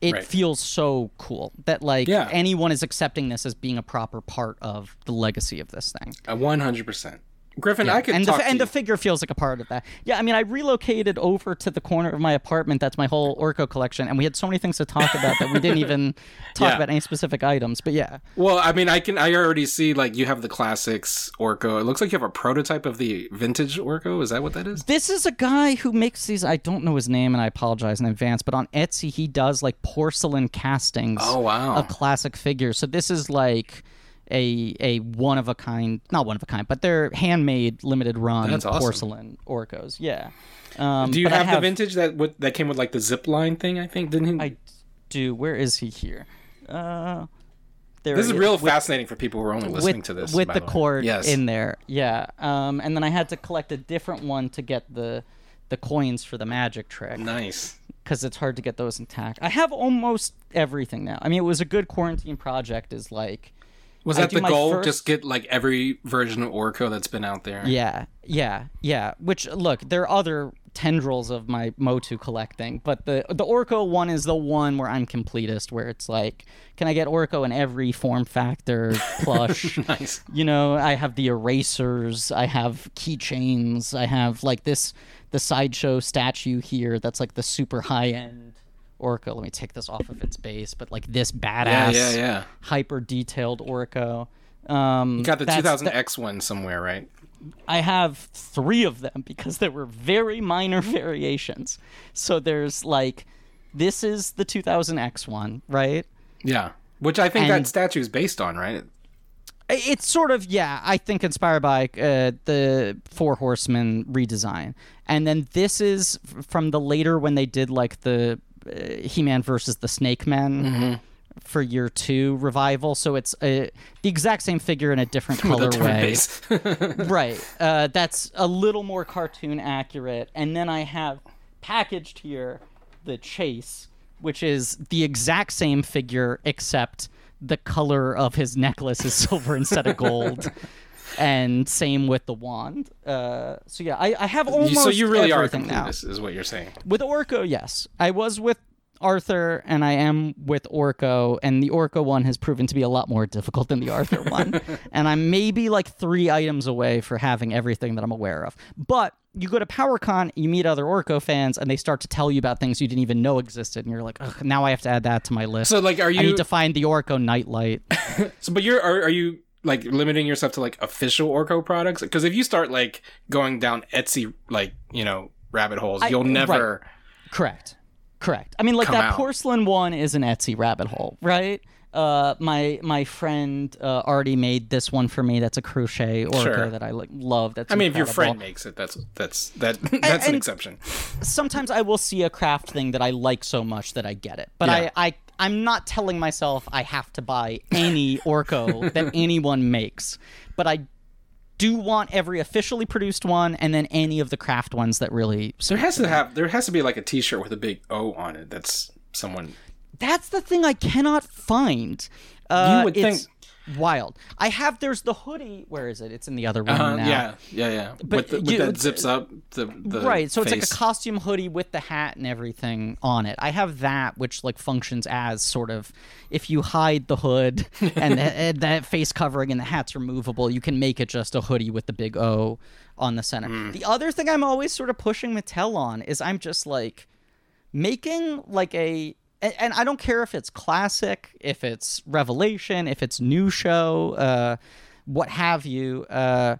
It Right. feels so cool that like Yeah. anyone is accepting this as being a proper part of the legacy of this thing. One hundred percent. Griffin, I could and the, and the figure feels like a part of that. Yeah, I mean, I relocated over to the corner of my apartment. That's my whole Orko collection, and we had so many things to talk about that we didn't even talk Yeah. about any specific items. But yeah, Well, I mean, I can. I already see like you have the classics Orko. It looks like you have a prototype of the vintage Orko. Is that what that is? This is a guy who makes these. I don't know his name, and I apologize in advance. But on Etsy, he does like porcelain castings. Oh, wow. Of classic figures. So this is like a a one of a kind, not one of a kind, but they're handmade, limited run awesome. porcelain Orkos. Yeah. Um, Do you I have, the vintage that with, that came with like the zip line thing? I think didn't he? I do. Where is he here? Uh, there this is he real fascinating for people who are only listening with, to this. with by the cord yes. in there. Yeah. Um, and then I had to collect a different one to get the the coins for the magic trick Nice. because it's hard to get those intact. I have almost everything now. I mean, it was a good quarantine project. Is like, Was that the goal? first- Just get like every version of Orko that's been out there. yeah, yeah, yeah. Which look, there are other tendrils of my MOTU collecting, but the the Orko one is the one where I'm completist. Where it's like, can I get Orco in every form factor plush? Nice. you know i have the erasers i have keychains i have like this the sideshow statue here that's like the super high end Orko let me take this off of its base but like this badass yeah, yeah. yeah. hyper detailed Orko um You got the 2000X one somewhere, right? I have three of them because there were very minor variations. So there's like, this is the 2000X one, right? Yeah. Which I think And- that statue is based on, right? It's sort of yeah. I think inspired by uh, the Four Horsemen redesign, and then this is from the later when they did like the uh, He-Man versus the Snake Men for year two revival, so it's a, the exact same figure in a different colorway. right. Uh, that's a little more cartoon accurate. And then I have packaged here the Chase, which is the exact same figure except the color of his necklace is silver instead of gold. And same with the wand. Uh, so yeah, I, I have almost so you really are everything now. is what you're saying. With Orko, yes. I was with Arthur and I am with Orko, and the Orko one has proven to be a lot more difficult than the Arthur one. and I'm maybe like three items away for having everything that I'm aware of. But you go to PowerCon, you meet other Orko fans, and they start to tell you about things you didn't even know existed, and you're like, Ugh, now I have to add that to my list. So like, are you? I need to find the Orko nightlight. So, but you're are, are you like limiting yourself to like official Orko products? Because if you start like going down Etsy like you know rabbit holes, I- you'll never. Correct. Correct. I mean, like that out. porcelain one is an Etsy rabbit hole, right? Uh, my my friend uh, already made this one for me. That's a crochet Orko Sure. that I like love. That's I mean, if your friend makes it, that's that's that that's an and- exception. sometimes I will see a craft thing that I like so much that I get it, but Yeah. I, I I'm not telling myself I have to buy any Orko that anyone makes, but I do want every officially produced one and then any of the craft ones that really There has to have there has to be like a T-shirt with a big O on it. That's someone. That's the thing I cannot find. Uh, You would it's wild. I have. There's the hoodie. Where is it? It's in the other room Uh, now. yeah, yeah, yeah. But with the, with you- that zips up the, the Right, so it's like a costume hoodie with the hat and everything on it. I have that, which like functions as sort of if you hide the hood and, the, and that face covering and the hat's removable, you can make it just a hoodie with the big O on the center. Hmm. The other thing I'm always sort of pushing Mattel on is I'm just like making like a and, and I don't care if it's classic, if it's revelation, if it's new show, uh, what have you. Uh,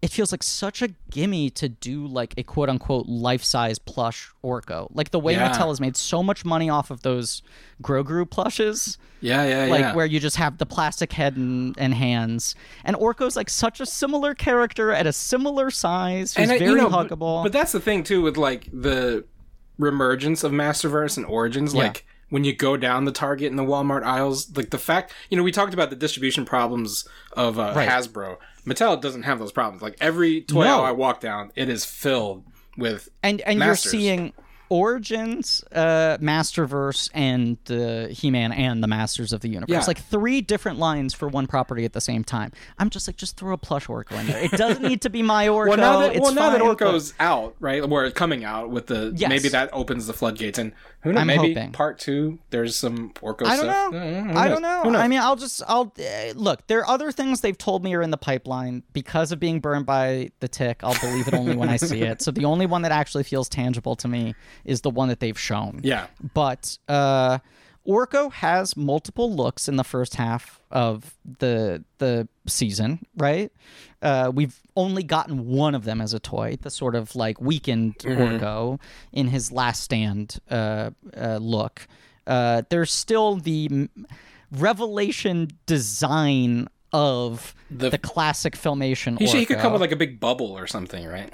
it feels like such a gimme to do like a quote unquote life size plush Orko. Like the way Yeah. Mattel has made so much money off of those Grogu plushes, yeah, yeah, like yeah. Like where you just have the plastic head and, and hands. And Orko's like such a similar character at a similar size, who's I- you very know, but- huggable. But, that's the thing too with like the reemergence of Masterverse and Origins. Yeah. Like when you go down the Target and the Walmart aisles, like the fact you know we talked about the distribution problems of uh, Right. Hasbro. Mattel doesn't have those problems. Like every toy No. aisle I walk down, it is filled with and and Masters. you're seeing Origins, uh, Masterverse, and uh, He-Man and the Masters of the Universe. Yeah. Like three different lines for one property at the same time. I'm just like, just throw a plush Orko in there. It doesn't need to be my Orko. Well, now that it's well now that fine, but- Orko's out, right? Or it's coming out with the Yes. maybe that opens the floodgates, and who knows? I'm maybe hoping. part two. There's some Orko I don't stuff. know. I don't know. I mean, I'll just I'll uh, look. There are other things they've told me are in the pipeline because of being burned by the tick. I'll believe it only when I see it. So the only one that actually feels tangible to me is the one that they've shown. yeah. But uh, Orko has multiple looks in the first half of the the season, right? Uh, we've only gotten one of them as a toy, the sort of like weakened Orko in his last stand uh, uh, look. Uh, there's still the revelation design of The- the, classic filmation. He, should, he could come with like a big bubble or something, right?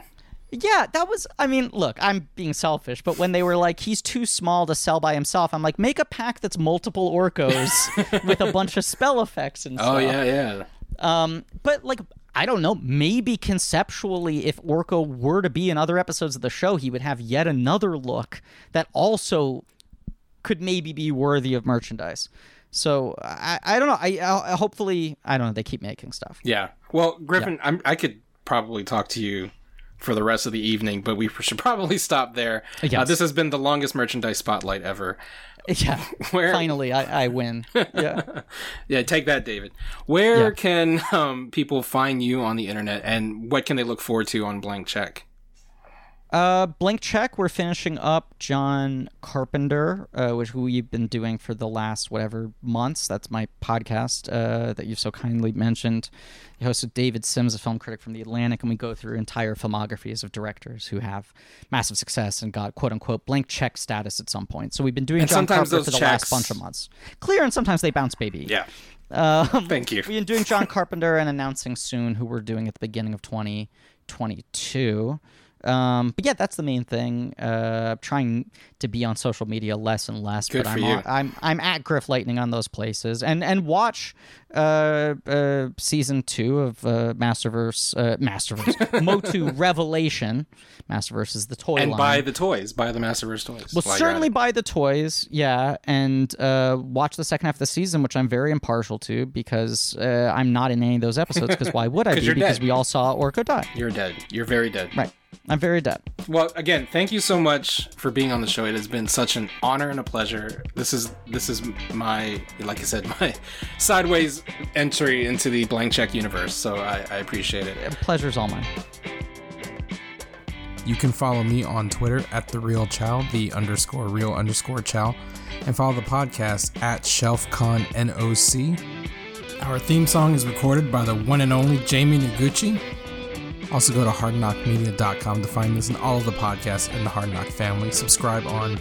Yeah, that was. I mean, look, I'm being selfish, but when they were like, he's too small to sell by himself, I'm like, make a pack that's multiple Orkos with a bunch of spell effects and stuff. Oh yeah, yeah. Um, but like, I don't know. Maybe conceptually, if Orko were to be in other episodes of the show, he would have yet another look that also could maybe be worthy of merchandise. So I, I don't know. I, I hopefully I don't know. They keep making stuff. Yeah. Well, Griffin, I'm, I could probably talk to you for the rest of the evening, but we should probably stop there. Uh, this has been the longest merchandise spotlight ever. Yeah. Where- Finally, I, I win. Yeah. Yeah, take that, David. Where Yeah. can um, people find you on the internet, and what can they look forward to on Blank Check? Uh, blank check. We're finishing up John Carpenter, uh, which we've been doing for the last whatever months. That's my podcast uh, that you've so kindly mentioned. The hosted David Sims, a film critic from The Atlantic, and we go through entire filmographies of directors who have massive success and got quote unquote blank check status at some point. So we've been doing And John sometimes Carpenter those for the checks- last bunch of months. Clear, and sometimes they bounce, baby. Yeah. Um, Thank you. We've been doing John Carpenter and announcing soon who we're doing at the beginning of 2022. Um, but yeah, that's the main thing. Uh, trying to be on social media less and less. Good but for I'm, you. on- I'm I'm at Griff Lightning on those places, and and watch uh, uh, season two of uh, Masterverse, uh, Masterverse, MOTU Revelation. Masterverse is the toy and line. buy the toys, buy the Masterverse toys. Well, certainly buy the toys, yeah, and uh, watch the second half of the season, which I'm very impartial to because uh, I'm not in any of those episodes. Because why would I be? Because dead. we all saw Orko die. You're dead. You're very dead. Right. I'm very dead. Well, again, thank you so much for being on the show. It has been such an honor and a pleasure. This is this is my, like I said, my sideways entry into the blank check universe. So I, I appreciate it. Pleasure's all mine. You can follow me on Twitter at the real chow, the underscore real underscore chow, and follow the podcast at ShelfConNOC. Our theme song is recorded by the one and only Jamie Noguchi. Also go to hardknockmedia.com to find this and all of the podcasts in the Hard Knock family. Subscribe on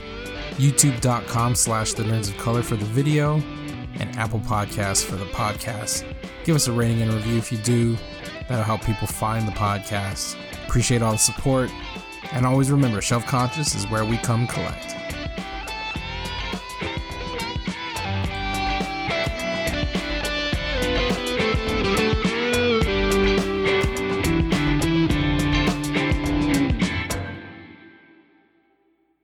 youtube.com slash the nerds of color for the video and Apple Podcasts for the podcast. Give us a rating and review if you do. That'll help people find the podcast. Appreciate all the support. And always remember, Shelf Conscious is where we come collect.